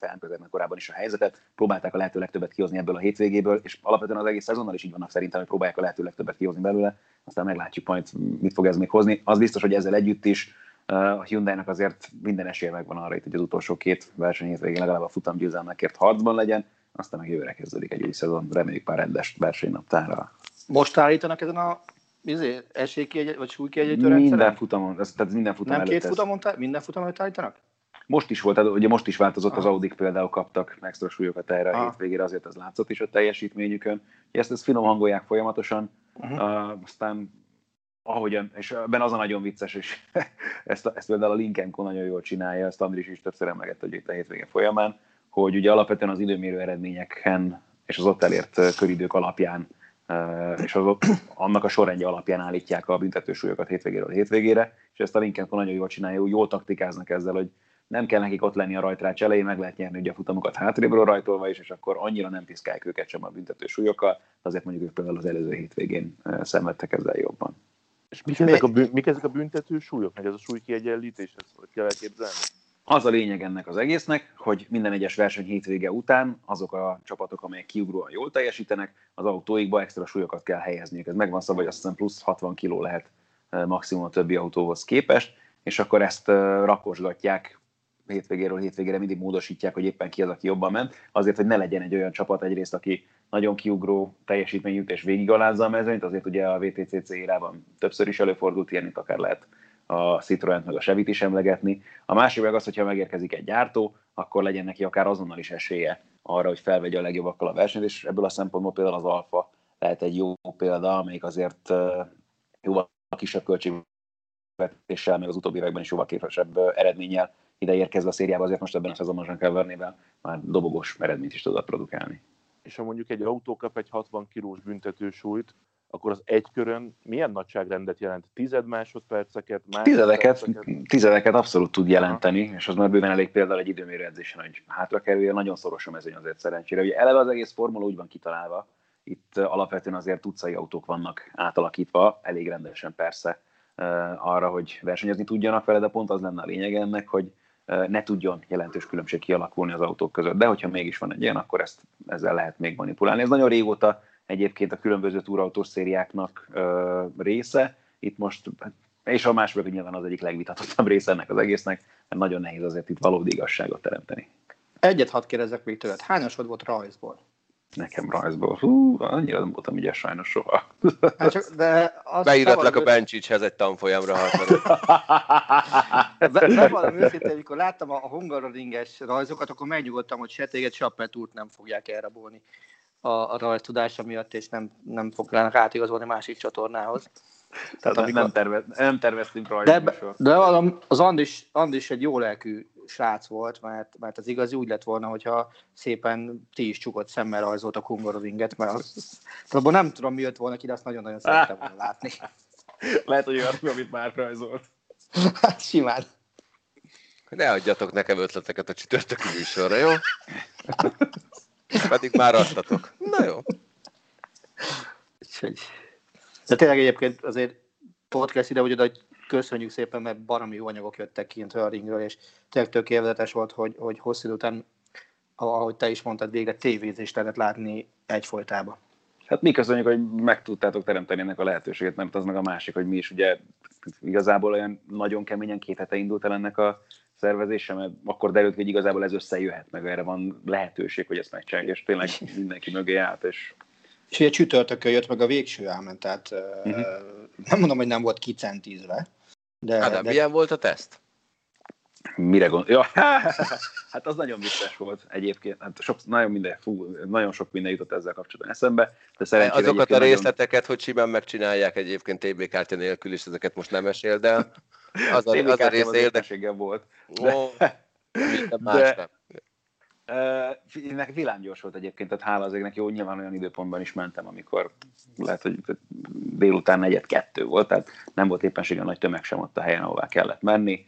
felmértek korábban is a helyzetet, próbálták a lehető legtöbbet kihozni ebből a hétvégéből, és alapvetően az egész szezonnal is így vannak szerintem, hogy próbálják a lehető legtöbbet kihozni belőle, aztán meglátjuk majd, mit fog ez még hozni. Az biztos, hogy ezzel együtt is a Hyundai-nak azért minden esélye megvan arra itt, hogy az utolsó két verseny végén legalább a futam győzelmekért harcban legyen, aztán meg jövőre kezdődik egy új szezon, reméljük pár rendes versenynaptára. Most állítanak ezen a izé, esélykiegy, vagy súlykiegyenlítő Minden futamon, ez, tehát minden futam Nem két futamon, ez... minden futamon előtt állítanak? Most is volt, ugye most is változott, az Audi például kaptak extra súlyokat erre a hétvégére, azért ez látszott is a teljesítményükön. Ezt, ezt finom hangolják folyamatosan, uh-huh. uh, aztán ahogyan, és ebben az a nagyon vicces, és ezt, ezt például a Lincoln nagyon jól csinálja, ezt Andris is többször emlegette, hogy itt a hétvége folyamán, hogy ugye alapvetően az időmérő eredményeken és az ott elért köridők alapján és az annak a sorrendje alapján állítják a büntetősúlyokat hétvégéről hétvégére, és ezt a Lincoln nagyon jól csinálja, jól taktikáznak ezzel, hogy nem kell nekik ott lenni a rajtrács elején, meg lehet nyerni ugye a futamokat hátrébről rajtolva is, és akkor annyira nem piszkálják őket sem a büntető súlyokkal, azért mondjuk ők például az előző hétvégén szenvedtek ezzel jobban. És mik ezek, a, mik ezek a büntető súlyok, meg ez a súlykiegyenlítés, ezt hogy kell elképzelni? Az a lényeg ennek az egésznek, hogy minden egyes verseny hétvége után azok a csapatok, amelyek kiugróan jól teljesítenek, az autóikba extra súlyokat kell helyezniük. Ez megvan szabva, hogy azt hiszem plusz 60 kg lehet maximum a többi autóhoz képest, és akkor ezt rakosgatják hétvégéről hétvégére mindig módosítják, hogy éppen ki az, aki jobban ment, azért, hogy ne legyen egy olyan csapat egyrészt, aki nagyon kiugró teljesítmény és végigalázza a mezőnyt, azért ugye a VTCC érában többször is előfordult ilyen, itt akár lehet a Citroen meg a Chevy-t is emlegetni. A másik meg az, hogyha megérkezik egy gyártó, akkor legyen neki akár azonnal is esélye arra, hogy felvegye a legjobbakkal a versenyt, és ebből a szempontból például az Alfa lehet egy jó példa, amelyik azért jóval kisebb költségvetéssel, meg az utóbbi években is jóval képesebb eredménnyel ide érkezve a szériába, azért most ebben a szezonban Jean Cavernével már dobogós eredményt is tudott produkálni. És ha mondjuk egy autó kap egy 60 kilós büntetősúlyt, akkor az egy körön milyen nagyságrendet jelent? Tized másodperceket? Tizedeket, tizedeket abszolút tud jelenteni, Aha. és az már bőven elég például egy időmérő edzésen, hogy hátra kerülje, nagyon szoros a mezőny azért szerencsére. Ugye eleve az egész formula úgy van kitalálva, itt alapvetően azért utcai autók vannak átalakítva, elég rendesen persze, arra, hogy versenyezni tudjanak vele, de pont az lenne a lényeg ennek, hogy ne tudjon jelentős különbség kialakulni az autók között. De hogyha mégis van egy ilyen, akkor ezt, ezzel lehet még manipulálni. Ez nagyon régóta egyébként a különböző túrautós szériáknak része. Itt most, és a másik nyilván az egyik legvitatottabb része ennek az egésznek, mert nagyon nehéz azért itt valódi igazságot teremteni. Egyet hadd kérdezek még tőled. Hányasod volt rajzból? Nekem rajzból. Hú, annyira nem voltam ügyes sajnos soha. Hát csak, de az Beíratlak a Bencsicshez egy tanfolyamra. Bevallom őszintén, amikor láttam a hungaroringes rajzokat, akkor megnyugodtam, hogy se téged, se a Petúrt nem fogják elrabolni a, a rajztudása miatt, és nem, nem fognak átigazolni másik csatornához. Tehát amikor... nem, tervez, nem terveztünk rajzot. De, de az Andis, Andis egy jó lelkű srác volt, mert, mert az igazi úgy lett volna, hogyha szépen ti is csukott szemmel rajzolt a Kungarovinget, mert az, abban nem tudom, mi jött volna ki, de azt nagyon-nagyon szerettem volna látni. Lehet, hogy olyan, amit már rajzolt. Hát simán. Ne adjatok nekem ötleteket a csütörtöki műsorra, jó? Pedig már adtatok. Na jó. De tényleg egyébként azért podcast ide, hogy köszönjük szépen, mert baromi jó anyagok jöttek kint a ringről, és tényleg tökéletes volt, hogy, hogy hosszú idő után, ahogy te is mondtad, végre tévézést lehetett látni egyfolytában. Hát mi köszönjük, hogy meg tudtátok teremteni ennek a lehetőséget, mert az meg a másik, hogy mi is ugye igazából olyan nagyon keményen két hete indult el ennek a szervezése, mert akkor derült, hogy igazából ez összejöhet, meg erre van lehetőség, hogy ezt megcsináljuk, és tényleg mindenki mögé állt, és és ugye csütörtökön jött meg a végső álmen, tehát uh-huh. nem mondom, hogy nem volt kicentízve. De, hát, de, milyen volt a teszt? Mire gond... Ja, hát az nagyon vicces volt egyébként. Hát sok, nagyon, minden, fú, nagyon sok minden jutott ezzel kapcsolatban eszembe. De szerencsére Azokat a részleteket, nagyon... hogy simán megcsinálják egyébként TB kártya nélkül is, ezeket most nem meséld el. Az a, az a rész érdekségem volt. De, oh, más de, nem. Nekem villámgyors volt egyébként, tehát hála az égnek jó, nyilván olyan időpontban is mentem, amikor lehet, hogy délután negyed kettő volt, tehát nem volt éppenséggel nagy tömeg sem ott a helyen, ahová kellett menni.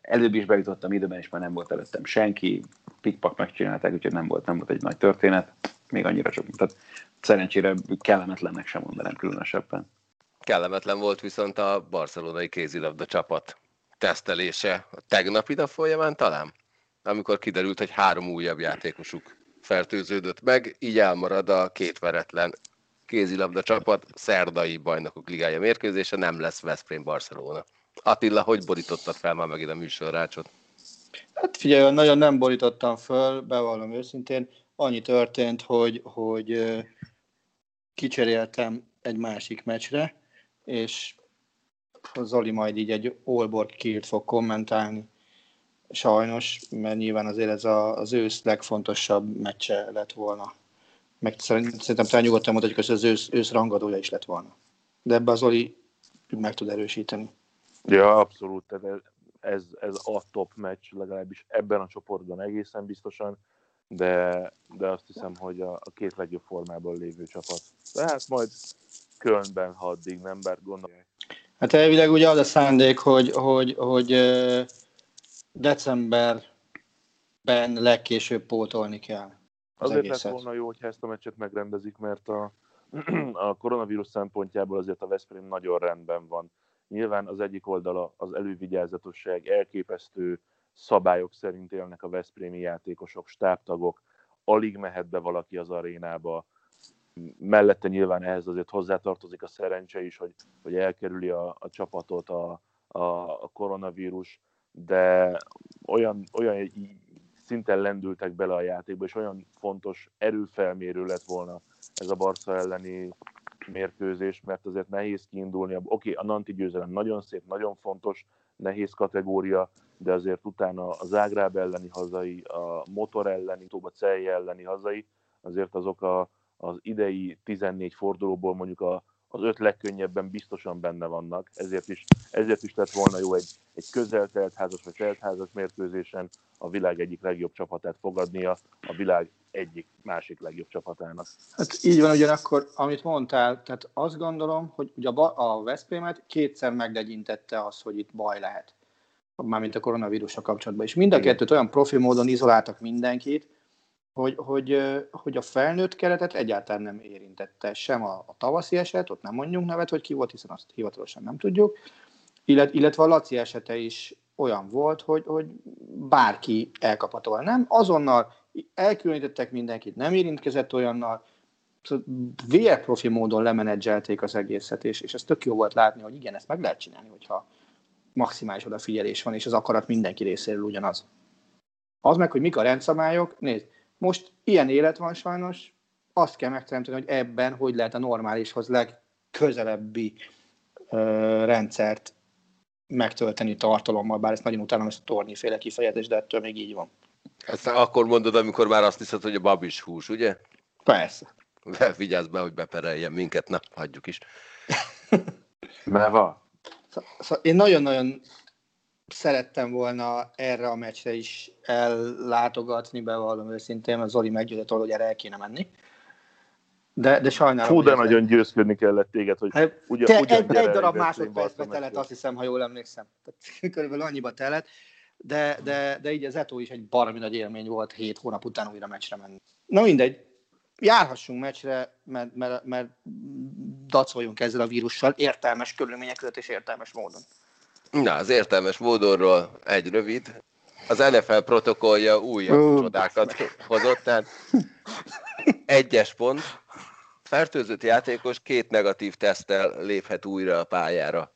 Előbb is bejutottam időben, és már nem volt előttem senki, pikpak megcsinálták, úgyhogy nem volt, nem volt egy nagy történet, még annyira csak, tehát szerencsére kellemetlennek sem mondanám különösebben. Kellemetlen volt viszont a barcelonai kézilabda csapat tesztelése a tegnapi nap folyamán talán? Amikor kiderült, hogy három újabb játékosuk fertőződött meg, így elmarad a két veretlen kézilabda csapat szerdai bajnokok ligája mérkőzése, nem lesz Veszprém Barcelona. Attila, hogy borítottad fel már megint a műsorrácsot? Hát figyelj, nagyon nem borítottam föl, bevallom őszintén. Annyi történt, hogy, hogy kicseréltem egy másik meccsre, és Zoli majd így egy Olborg kírt fog kommentálni sajnos, mert nyilván azért ez a, az ősz legfontosabb meccse lett volna. Meg szerintem talán nyugodtan mondhatjuk, hogy az ősz, ősz rangadója is lett volna. De ebbe az Oli meg tud erősíteni. Ja, abszolút. Tehát ez, ez a top meccs, legalábbis ebben a csoportban egészen biztosan, de, de azt hiszem, hogy a, a két legjobb formában lévő csapat. Tehát majd Kölnben, ha addig nem, bár gondolják. Hát elvileg ugye az a szándék, hogy, hogy, hogy, hogy decemberben legkésőbb pótolni kell. Az Azért egészet. lett volna jó, hogyha ezt a meccset megrendezik, mert a, a koronavírus szempontjából azért a Veszprém nagyon rendben van. Nyilván az egyik oldala az elővigyázatosság, elképesztő szabályok szerint élnek a Veszprémi játékosok, stábtagok, alig mehet be valaki az arénába, mellette nyilván ehhez azért hozzátartozik a szerencse is, hogy, hogy elkerüli a, a csapatot a, a, a koronavírus de olyan, olyan szinten lendültek bele a játékba, és olyan fontos erőfelmérő lett volna ez a Barca elleni mérkőzés, mert azért nehéz kiindulni. Oké, okay, a Nanti győzelem nagyon szép, nagyon fontos, nehéz kategória, de azért utána a Zágráb elleni hazai, a Motor elleni, a Celje elleni hazai, azért azok a, az idei 14 fordulóból mondjuk a az öt legkönnyebben biztosan benne vannak, ezért is, ezért is lett volna jó egy, egy közel teltházas vagy teltházas mérkőzésen a világ egyik legjobb csapatát fogadnia a világ egyik másik legjobb csapatának. Hát így van, ugyanakkor, amit mondtál, tehát azt gondolom, hogy ugye a, a Veszprémet kétszer meglegyintette az, hogy itt baj lehet. Mármint a koronavírusra kapcsolatban. És mind a kettőt olyan profi módon izoláltak mindenkit, hogy, hogy, hogy a felnőtt keretet egyáltalán nem érintette sem a, a tavaszi eset, ott nem mondjunk nevet, hogy ki volt, hiszen azt hivatalosan nem tudjuk, illet, illetve a Laci esete is olyan volt, hogy, hogy bárki elkapható. Nem, azonnal elkülönítettek mindenkit, nem érintkezett olyannal, szóval VR profi módon lemenedzselték az egészet, és, és ez tök jó volt látni, hogy igen, ezt meg lehet csinálni, hogyha maximális odafigyelés van, és az akarat mindenki részéről ugyanaz. Az meg, hogy mik a rendszabályok, nézd, most ilyen élet van sajnos, azt kell megteremteni, hogy ebben hogy lehet a normálishoz legközelebbi ö, rendszert megtölteni tartalommal, bár ezt nagyon utálom ezt a tornyiféle kifejezést, de ettől még így van. Ezt akkor mondod, amikor már azt hiszed, hogy a babis hús, ugye? Persze. Vigyázz be, hogy bepereljen minket, na, hagyjuk is. Mert van. Szóval én nagyon-nagyon szerettem volna erre a meccsre is ellátogatni, bevallom őszintén, mert Zoli meggyőzött arról, hogy erre el kéne menni. De, de sajnálom. Fú, de nagyon győzködni kellett téged, hogy Hát, ugyan, te, ugyan egy, egy darab másodpercbe telett, meccsre. azt hiszem, ha jól emlékszem. Tehát, körülbelül annyiba telett, de, de, de így az Eto is egy baromi nagy élmény volt hét hónap után újra meccsre menni. Na mindegy, járhassunk meccsre, mert, mert, mert dacoljunk ezzel a vírussal értelmes körülmények között és értelmes módon. Na, az értelmes módonról egy rövid. Az NFL protokollja újabb Ó, csodákat hozott, tehát egyes pont. Fertőzött játékos két negatív teszttel léphet újra a pályára.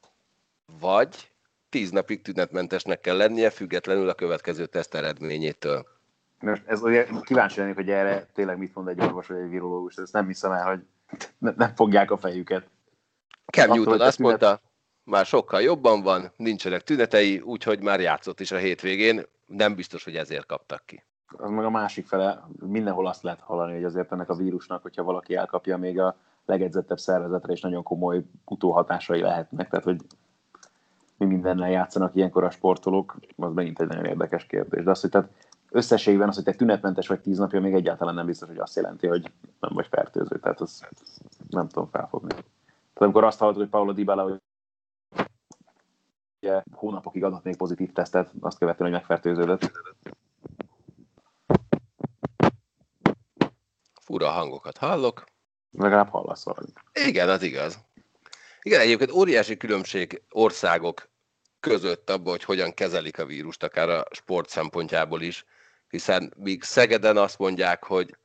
Vagy tíz napig tünetmentesnek kell lennie, függetlenül a következő teszt eredményétől. Most ez ugye kíváncsi lennék, hogy erre tényleg mit mond egy orvos vagy egy virológus. Ezt nem hiszem el, hogy ne- nem fogják a fejüket. Cam Newton azt tünet- mondta, már sokkal jobban van, nincsenek tünetei, úgyhogy már játszott is a hétvégén. Nem biztos, hogy ezért kaptak ki. Az meg a másik fele, mindenhol azt lehet hallani, hogy azért ennek a vírusnak, hogyha valaki elkapja, még a legedzettebb szervezetre is nagyon komoly utóhatásai lehetnek. Tehát, hogy mi mindennel játszanak ilyenkor a sportolók, az megint egy nagyon érdekes kérdés. De az, hogy tehát összességben az, hogy te tünetmentes vagy tíz napja, még egyáltalán nem biztos, hogy azt jelenti, hogy nem vagy fertőző. Tehát az nem tudom felfogni. Tehát amikor azt hallod, hogy Paulo Dybala, hogy ugye hónapokig adott még pozitív tesztet, azt követően, hogy megfertőződött. Fura hangokat hallok. Legalább hallasz valamit. Igen, az igaz. Igen, egyébként óriási különbség országok között abban, hogy hogyan kezelik a vírust, akár a sport szempontjából is, hiszen míg Szegeden azt mondják, hogy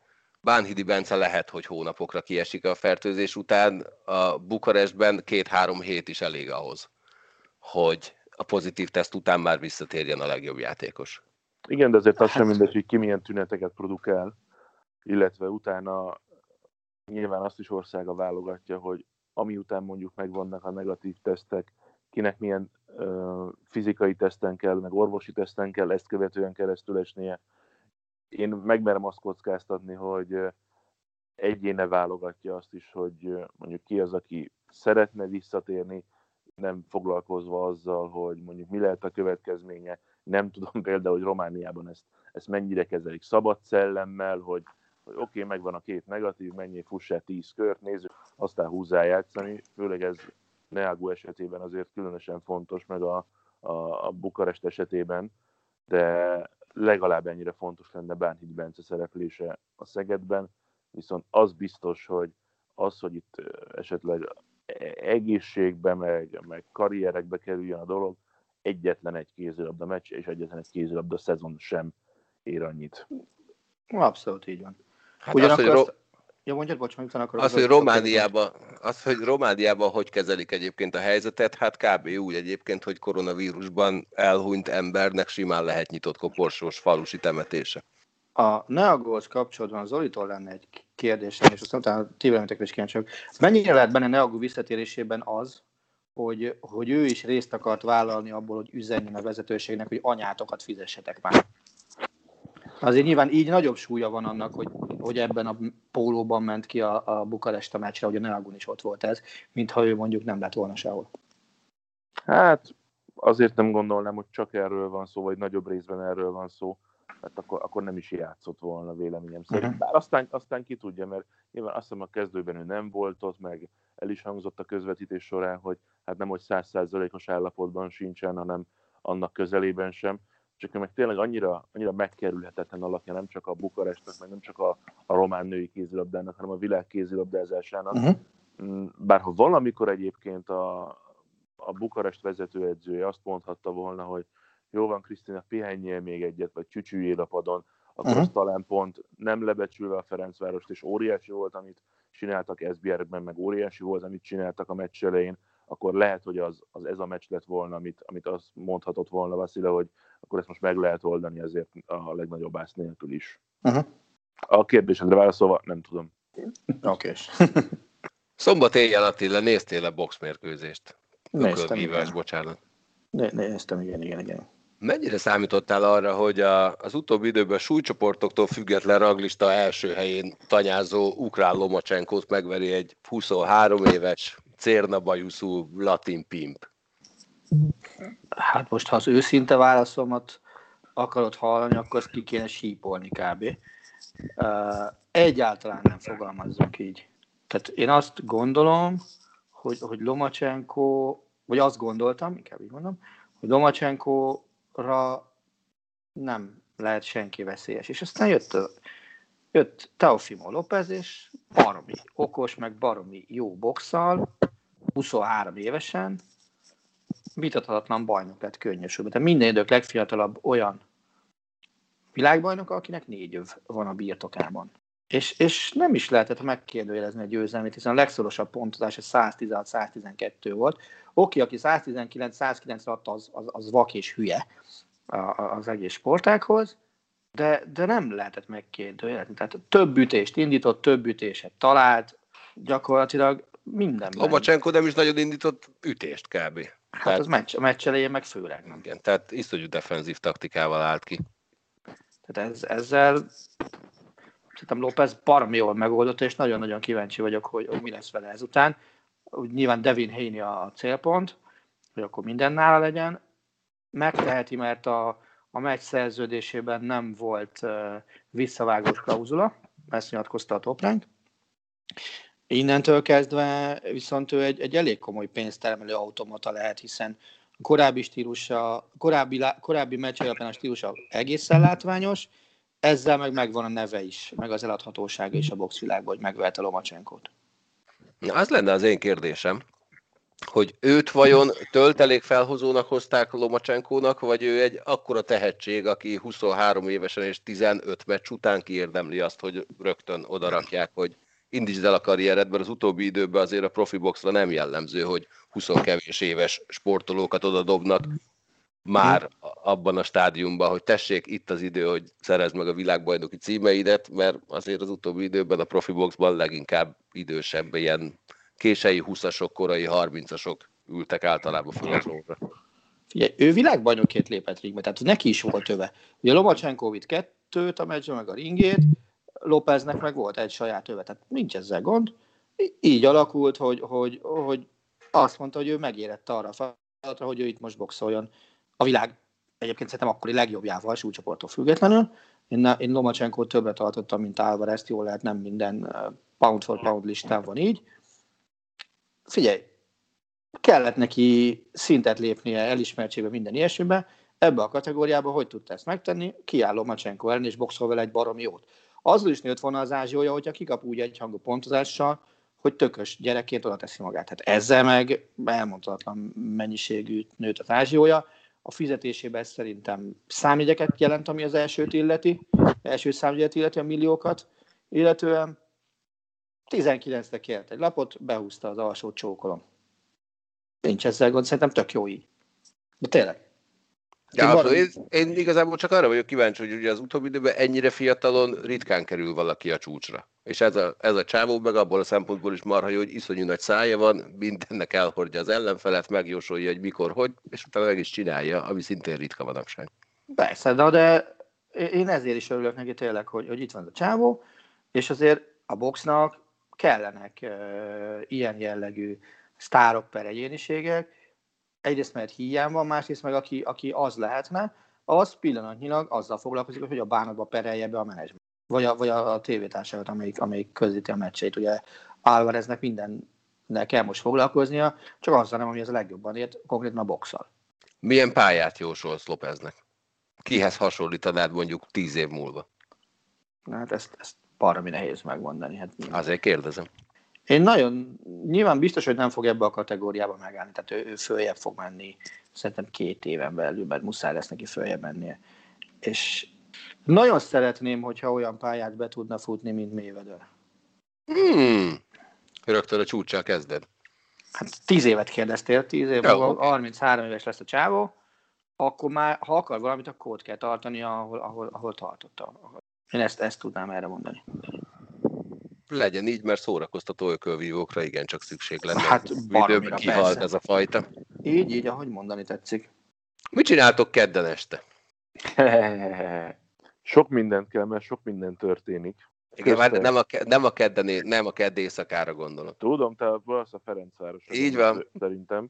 Bánhidi Bence lehet, hogy hónapokra kiesik a fertőzés után, a Bukarestben két-három hét is elég ahhoz, hogy a pozitív teszt után már visszatérjen a legjobb játékos. Igen, de azért az Hát- sem mindegy, hogy ki milyen tüneteket produkál, illetve utána nyilván azt is országa válogatja, hogy ami után mondjuk megvannak a negatív tesztek, kinek milyen ö, fizikai teszten kell, meg orvosi teszten kell ezt követően keresztül esnie. Én megmerem azt kockáztatni, hogy egyéne válogatja azt is, hogy mondjuk ki az, aki szeretne visszatérni, nem foglalkozva azzal, hogy mondjuk mi lehet a következménye. Nem tudom például, hogy Romániában ezt, ezt mennyire kezelik szabad szellemmel, hogy, hogy oké, okay, megvan a két negatív, mennyi fussál 10 kört, nézzük, aztán húzzál játszani. Főleg ez Neagu esetében azért különösen fontos, meg a, a, a Bukarest esetében, de legalább ennyire fontos lenne Bánhidi Bence szereplése a Szegedben, viszont az biztos, hogy az, hogy itt esetleg egészségbe, meg, meg karrierekbe kerüljön a dolog, egyetlen egy kézilabda meccs és egyetlen egy kézilabda szezon sem ér annyit. Abszolút így van. Hát Ugyanakkor az, hogy, azt... Ro- Ja, mondjad, bocs, utána akarok. az, hogy Romániában, az, hogy Romániában hogy kezelik egyébként a helyzetet, hát kb. úgy egyébként, hogy koronavírusban elhunyt embernek simán lehet nyitott koporsós falusi temetése. A Neagóhoz kapcsolatban az Zolitól lenne egy kérdésem, és aztán utána ti veletek is kíváncsi vagyok. Mennyire lehet benne Neagó visszatérésében az, hogy, hogy ő is részt akart vállalni abból, hogy üzenjen a vezetőségnek, hogy anyátokat fizessetek már. Azért nyilván így nagyobb súlya van annak, hogy, hogy ebben a pólóban ment ki a, a Bukarest a meccsre, hogy a Neagun is ott volt ez, mintha ő mondjuk nem lett volna sehol. Hát azért nem gondolnám, hogy csak erről van szó, vagy nagyobb részben erről van szó, mert akkor, akkor nem is játszott volna véleményem szerint. Mhm. Bár aztán, aztán ki tudja, mert nyilván azt hiszem a kezdőben ő nem volt ott, meg el is hangzott a közvetítés során, hogy hát nem, hogy százszázalékos állapotban sincsen, hanem annak közelében sem. Csak ő meg tényleg annyira, annyira megkerülhetetlen alakja, nem csak a Bukarestnek, meg nem csak a, a román női kézilabdának, hanem a világ kézilabdázásának. Uh-huh. Mm, Bár ha valamikor egyébként a, a Bukarest vezetőedzője azt mondhatta volna, hogy jó van, Krisztina, pihenjél még egyet, vagy csücsüljél a padon, akkor az talán pont nem lebecsülve a Ferencvárost, és óriási volt, amit csináltak SBR-ben, meg óriási volt, amit csináltak a meccs elején, akkor lehet, hogy az, az ez a meccs lett volna, amit, amit azt mondhatott volna Vasile, hogy akkor ezt most meg lehet oldani azért a legnagyobb ász nélkül is. Uh-huh. A kérdésedre válaszolva nem tudom. Oké. Szombat éjjel Attila, néztél a boxmérkőzést? Néztem, igen. bocsánat. Né- Néztem, igen, igen, igen. Mennyire számítottál arra, hogy a, az utóbbi időben a súlycsoportoktól független raglista első helyén tanyázó ukrán Lomacsenkót megveri egy 23 éves, cérna bajuszú latin pimp? Hát most, ha az őszinte válaszomat akarod hallani, akkor azt ki kéne sípolni kb. Egyáltalán nem fogalmazzunk így. Tehát én azt gondolom, hogy, hogy Lomacsenko, vagy azt gondoltam, inkább így mondom, hogy Lomacsenkóra nem lehet senki veszélyes. És aztán jött, jött Teofimo López, és baromi okos, meg baromi jó boxal, 23 évesen, vitathatatlan bajnok lett könnyösülve. Tehát minden idők legfiatalabb olyan világbajnok, akinek négy öv van a birtokában. És, és nem is lehetett megkérdőjelezni a győzelmét, hiszen a legszorosabb pontozás 116-112 volt. Oké, aki 119-109 alatt az, az, az vak és hülye az egész sportákhoz, de, de nem lehetett megkérdőjelezni. Tehát több ütést indított, több ütéset talált, gyakorlatilag mindenben. Lomacsenko nem is nagyon indított ütést kb. Hát Tehát- az meccs, a meccs elején meg főleg nem. Igen, tehát iszonyú defenzív taktikával állt ki. Tehát ez, ezzel szerintem López baromi jól megoldott, és nagyon-nagyon kíváncsi vagyok, hogy, hogy mi lesz vele ezután. Úgy nyilván Devin Haney a célpont, hogy akkor minden nála legyen. Megteheti, mert a, a meccs szerződésében nem volt uh, visszavágós klauzula, ezt nyilatkozta a Top Rank. Innentől kezdve viszont ő egy, egy elég komoly pénztermelő automata lehet, hiszen korábbi stílusa, korábbi, korábbi meccs alapján a stílusa egészen látványos, ezzel meg megvan a neve is, meg az eladhatósága is a boxvilágban, hogy megverte Lomacsenkót. Na, az lenne az én kérdésem, hogy őt vajon töltelék felhozónak hozták Lomacsenkónak, vagy ő egy akkora tehetség, aki 23 évesen és 15 meccs után kiérdemli azt, hogy rögtön odarakják, hogy indítsd el a karriered, mert az utóbbi időben azért a profi boxra nem jellemző, hogy 20 kevés éves sportolókat oda dobnak már abban a stádiumban, hogy tessék, itt az idő, hogy szerezd meg a világbajnoki címeidet, mert azért az utóbbi időben a profi boxban leginkább idősebb, ilyen késői 20-asok, korai 30-asok ültek általában föl a trónra. Figyelj, ő világbajnokként lépett ringbe, tehát neki is volt öve. Ugye Lomacsenko vitt kettőt a meccsben, meg a ringét, Lópeznek meg volt egy saját öve, tehát nincs ezzel gond. Így alakult, hogy, hogy, hogy azt mondta, hogy ő megérett arra a feladatra, hogy ő itt most boxoljon a világ egyébként szerintem akkori legjobbjával súlycsoporttól függetlenül. Én, én Lomacsenko többet tartottam, mint Álvarez, jól lehet, nem minden pound for pound listán van így. Figyelj, kellett neki szintet lépnie elismertségbe minden ilyesmibe, ebbe a kategóriába hogy tudta ezt megtenni? Kiáll Lomacsenko ellen, és boxol vele egy baromi jót. Azzal is nőtt volna az ázsiója, hogyha kikap úgy egy hangú pontozással, hogy tökös gyerekként oda teszi magát. Hát ezzel meg elmondhatatlan mennyiségű nőtt az ázsiója. A fizetésében ez szerintem számjegyeket jelent, ami az elsőt illeti, első számjegyet illeti a milliókat, illetően 19-re kért egy lapot, behúzta az alsó csókolom. Nincs ezzel gond, szerintem tök jó így. De tényleg. Ja, Én abszolút. én, én igazából csak arra vagyok kíváncsi, hogy ugye az utóbbi időben ennyire fiatalon ritkán kerül valaki a csúcsra. És ez a, ez a csávó meg abból a szempontból is marha jó, hogy iszonyú nagy szája van, mindennek elhordja az ellenfelet, megjósolja, hogy mikor, hogy, és utána meg is csinálja, ami szintén ritka manapság. Persze, de, de én ezért is örülök neki tényleg, hogy, hogy itt van a csávó, és azért a boxnak kellenek uh, ilyen jellegű sztárok per egyéniségek, egyrészt mert hiány van, másrészt meg aki, aki az lehetne, az pillanatnyilag azzal foglalkozik, hogy a bánatba perelje be a menedzsment. Vagy a, vagy a, a amelyik, amelyik közíti a meccseit. Ugye Álvareznek mindennek kell most foglalkoznia, csak azzal nem, ami az a legjobban ért, konkrétan a boxal. Milyen pályát jósolsz Lopeznek? Kihez hasonlítanád mondjuk tíz év múlva? Hát ezt, ezt baromi nehéz megmondani. Hát Azért kérdezem. Én nagyon, nyilván biztos, hogy nem fog ebbe a kategóriába megállni, tehát ő, ő följebb fog menni, szerintem két éven belül, mert muszáj lesz neki följebb mennie. És nagyon szeretném, hogyha olyan pályát be tudna futni, mint Mayweather. Hmm. Rögtön a csúccsal kezded. Hát tíz évet kérdeztél, tíz év múlva 33 éves lesz a csávó, akkor már, ha akar valamit, akkor ott kell tartani, ahol, ahol, ahol tartotta. Én ezt, ezt tudnám erre mondani. Legyen így, mert szórakoztató ökölvívókra igencsak szükség lenne. Hát, Időben kihalt ez a fajta. Így, így, ahogy mondani tetszik. Mit csináltok kedden este? Sok mindent kell, mert sok minden történik. Igen, már nem a, nem a kedden, nem a kedd éjszakára gondolok. Tudom, te az a Ferencváros. Így van. Szerintem.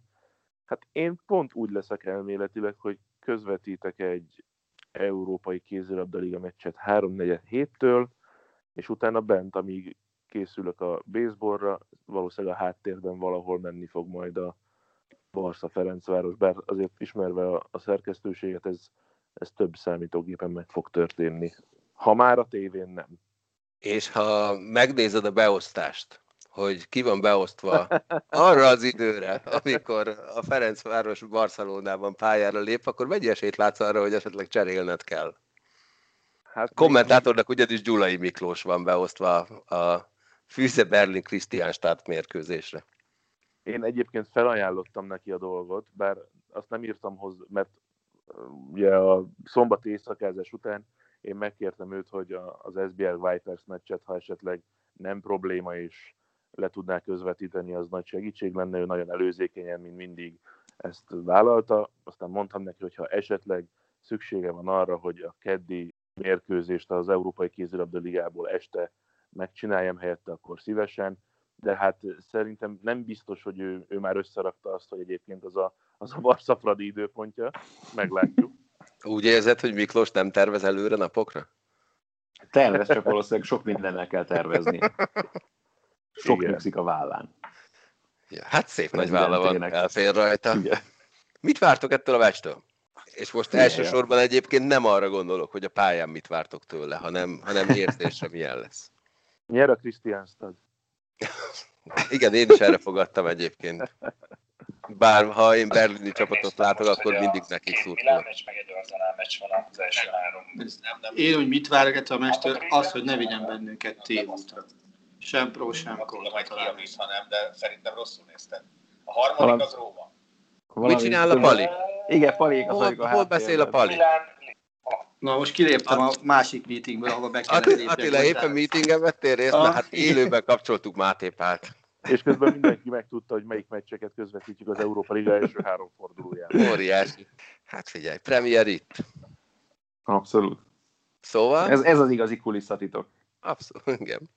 Hát én pont úgy leszek elméletileg, hogy közvetítek egy európai kézilabdaliga meccset 3-4 héttől, és utána bent, amíg készülök a baseballra, valószínűleg a háttérben valahol menni fog majd a Barca Ferencváros, bár azért ismerve a, a szerkesztőséget, ez, ez több számítógépen meg fog történni. Ha már a tévén nem. És ha megnézed a beosztást, hogy ki van beosztva arra az időre, amikor a Ferencváros Barcelonában pályára lép, akkor mennyi esélyt látsz arra, hogy esetleg cserélned kell? Hát Kommentátornak ugyanis Gyulai Miklós van beosztva a Füze Berlin Krisztiánstát mérkőzésre. Én egyébként felajánlottam neki a dolgot, bár azt nem írtam hozzá, mert ugye a szombat éjszakázás után én megkértem őt, hogy az SBL Vipers meccset, ha esetleg nem probléma és le tudná közvetíteni, az nagy segítség lenne, ő nagyon előzékenyen, mint mindig ezt vállalta. Aztán mondtam neki, hogy ha esetleg szüksége van arra, hogy a keddi mérkőzést az Európai Kézilabda Ligából este megcsináljam helyette, akkor szívesen de hát szerintem nem biztos, hogy ő, ő már összerakta azt, hogy egyébként az a, az a Barca Fradi időpontja. Meglátjuk. Úgy érzed, hogy Miklós nem tervez előre napokra? Tervez, csak valószínűleg sok mindennel kell tervezni. Sok Igen. nyugszik a vállán. Ja, hát szép nagy válla van, elfér rajta. Igen. Mit vártok ettől a meccstől? És most Igen. elsősorban egyébként nem arra gondolok, hogy a pályán mit vártok tőle, hanem, hanem érzésre milyen lesz. Nyer a Krisztiánstad. Igen, én is erre fogadtam egyébként. Bár ha én berlini csapatot látok, akkor mindig nekik Milán szurkolok. meccs meg egy Arsenal meccs van az első három. Én, hogy mit várok ettől a mestől, az, hogy ne vigyen bennünket tévútra. Sem pro, sem kontra majd kijavít, ha nem, de szerintem rosszul nézted. A harmadik az Róma. Mit csinál a Pali? Igen, Paliék az Hol, hol beszél a. Pali? Milán, Na, most kiléptem a másik meetingből, ahova be kellett Attila, lépjek. Attila éppen meetingen vettél részt, Ah, mert hát élőben kapcsoltuk Máté Pált. És közben mindenki megtudta, hogy melyik meccseket közvetítjük az Európa Liga első három fordulójában. Óriási. Hát figyelj, Premier itt. Abszolút. Szóval, Ez, ez az igazi kulisszatitok. abszolút, igen.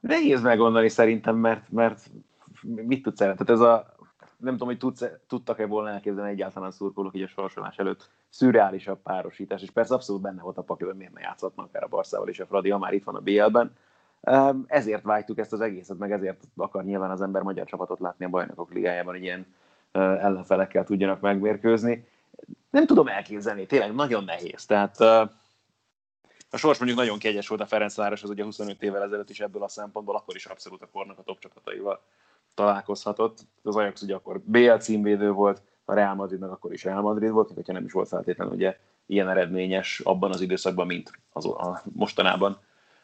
Nehéz meggondolni szerintem, mert, mert mit tudsz el? Tehát ez a, nem tudom, hogy tudsz, tudtak-e volna elképzelni egyáltalán szurkolók így a sorsolás előtt szürreálisabb párosítás, és persze abszolút benne volt a pakliban, miért ne játszhatnak akár a Barszával és a Fradi, ha már itt van a BL-ben. Ezért vágytuk ezt az egészet, meg ezért akar nyilván az ember magyar csapatot látni a bajnokok ligájában, hogy ilyen ellenfelekkel tudjanak megmérkőzni. Nem tudom elképzelni, tényleg nagyon nehéz. Tehát a sors mondjuk nagyon kegyes volt a Ferencváros, az ugye 25 évvel ezelőtt is ebből a szempontból, akkor is abszolút a kornak a top csapataival találkozhatott. Az Ajax ugye akkor BL címvédő volt, a Real Madridnak akkor is Real Madrid volt, még hogyha nem is volt feltétlenül ugye ilyen eredményes abban az időszakban, mint az, a mostanában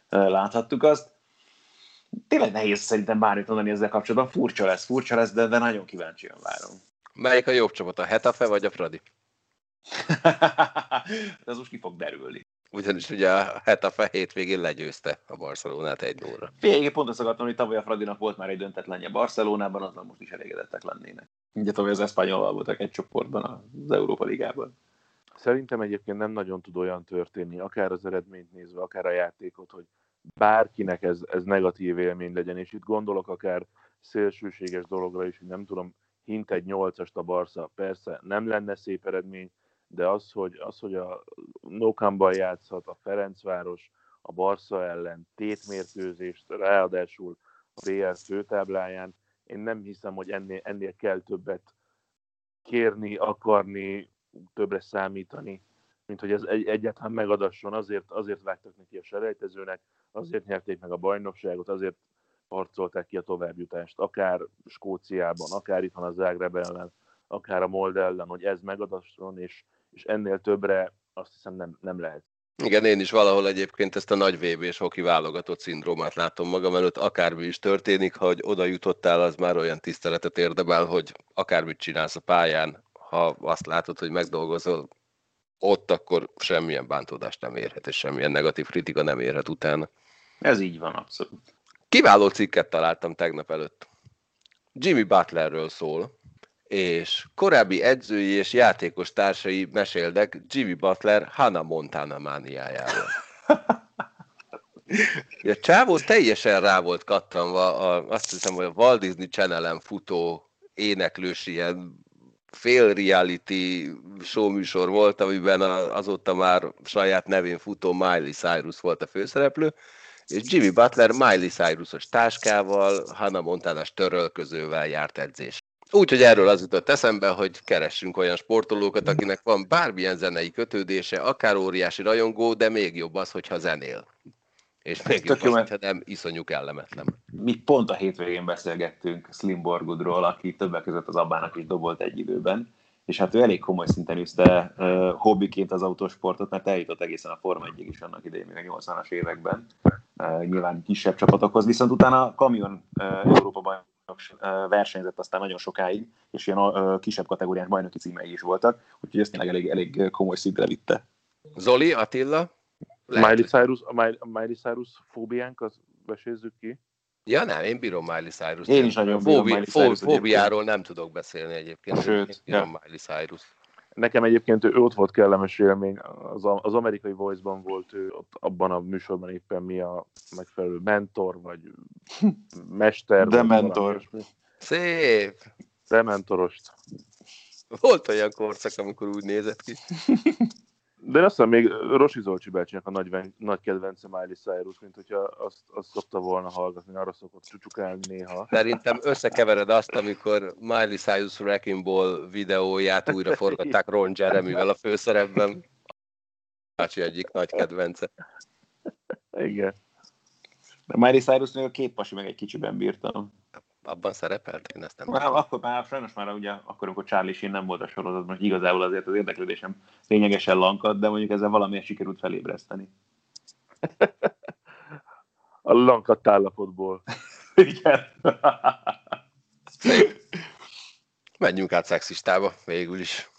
láthattuk azt. Tényleg nehéz szerintem bármit mondani ezzel kapcsolatban. Furcsa lesz, furcsa lesz, de, de nagyon kíváncsian várom. Melyik a jobb csapat, a Hetafe vagy a Fradi? Ez most ki fog derülni. Ugyanis ugye a Hetafe hétvégén legyőzte a Barcelonát egy 0 Végig pont azt akartam, hogy tavaly a Fradinak volt már egy döntetlenje Barcelonában, azzal most is elégedettek lennének. Ugye tavaly az Espanyolval voltak egy csoportban az Európa Ligában. Szerintem egyébként nem nagyon tud olyan történni, akár az eredményt nézve, akár a játékot, hogy bárkinek ez, ez negatív élmény legyen, és itt gondolok akár szélsőséges dologra is, hogy nem tudom, hint egy nyolcast a Barca, persze nem lenne szép eredmény, de az, hogy, az, hogy a Nokamban játszhat a Ferencváros a Barca ellen tétmérkőzést, ráadásul a BL főtábláján, én nem hiszem, hogy ennél, ennél kell többet kérni, akarni, többre számítani, mint hogy ez egy, egyáltalán megadasson. Azért, azért vágtak neki a selejtezőnek, azért nyerték meg a bajnokságot, azért harcolták ki a továbbjutást, akár Skóciában, akár itt van a Zágreb ellen, akár a Mold ellen, hogy ez megadasson, és, és ennél többre azt hiszem nem, nem lehet. Igen, én is valahol egyébként ezt a nagy vb és hoki válogatott szindrómát látom magam előtt, akármi is történik, ha hogy oda jutottál, az már olyan tiszteletet érdemel, hogy akármit csinálsz a pályán, ha azt látod, hogy megdolgozol ott, akkor semmilyen bántódást nem érhet, és semmilyen negatív kritika nem érhet utána. Ez így van, abszolút. Kiváló cikket találtam tegnap előtt. Jimmy Butlerről szól, és korábbi edzői és játékos társai meséltek Jimmy Butler Hannah Montana mániájáról. A csávó teljesen rá volt kattanva, a, azt hiszem, hogy a Walt Disney channel futó éneklős ilyen fél reality showműsor volt, amiben azóta már saját nevén futó Miley Cyrus volt a főszereplő, és Jimmy Butler Miley Cyrus-os táskával, Hannah Montanás törölközővel járt edzés. Úgyhogy erről az jutott eszembe, hogy keressünk olyan sportolókat, akinek van bármilyen zenei kötődése, akár óriási rajongó, de még jobb az, hogyha zenél. És még jobb az, hogyha nem iszonyú kellemetlen. Mi pont a hétvégén beszélgettünk Slim Borgudról, aki többek között az Abának is dobolt egy időben, és hát ő elég komoly szinten üzte uh, hobbiként az autósportot, mert eljutott egészen a Forma 1 is annak idején, még a 80-as években, uh, nyilván kisebb csapatokhoz, viszont utána a Kamion uh, Európa bajnok versenyzett aztán nagyon sokáig, és ilyen uh, kisebb kategóriás bajnoki címei is voltak, úgyhogy ezt tényleg elég, elég komoly szintre vitte. Zoli, Attila? Miley Cyrus, a Miley Cyrus fóbiánk, az vesézzük ki. Ja nem, én bírom Miley Cyrus. Én is nagyon bírom Miley Cyrus. Fóbiáról nem tudok beszélni egyébként. Sőt, ja. Miley Cyrus. Nekem egyébként ő ott volt kellemes élmény, az, az amerikai Voice-ban volt ő, ott abban a műsorban éppen mi a megfelelő mentor, vagy mester. De mentor. Szép. De mentorost. Volt olyan korszak, amikor úgy nézett ki. De azt hiszem, még Rosi Zolcsi bácsinak a nagy, nagy kedvence Miley Cyrus, mint hogyha azt, azt szokta volna hallgatni, arra szokott csukálni néha. Szerintem összekevered azt, amikor Miley Cyrus Wrecking Ball videóját újra forgatták Ron Jeremyvel a főszerepben. Bácsi egyik nagy kedvence. Igen. De Miley Cyrusnél két pasi meg egy kicsiben bírtam abban szerepelt? Én ezt nem már, akkor már sajnos már ugye, akkor, amikor Charlie Sheen nem volt a sorozatban, hogy igazából azért az érdeklődésem lényegesen lankadt, de mondjuk ezzel valamilyen sikerült felébreszteni. a lankadt állapotból. Igen. Menjünk át szexistába, végül is.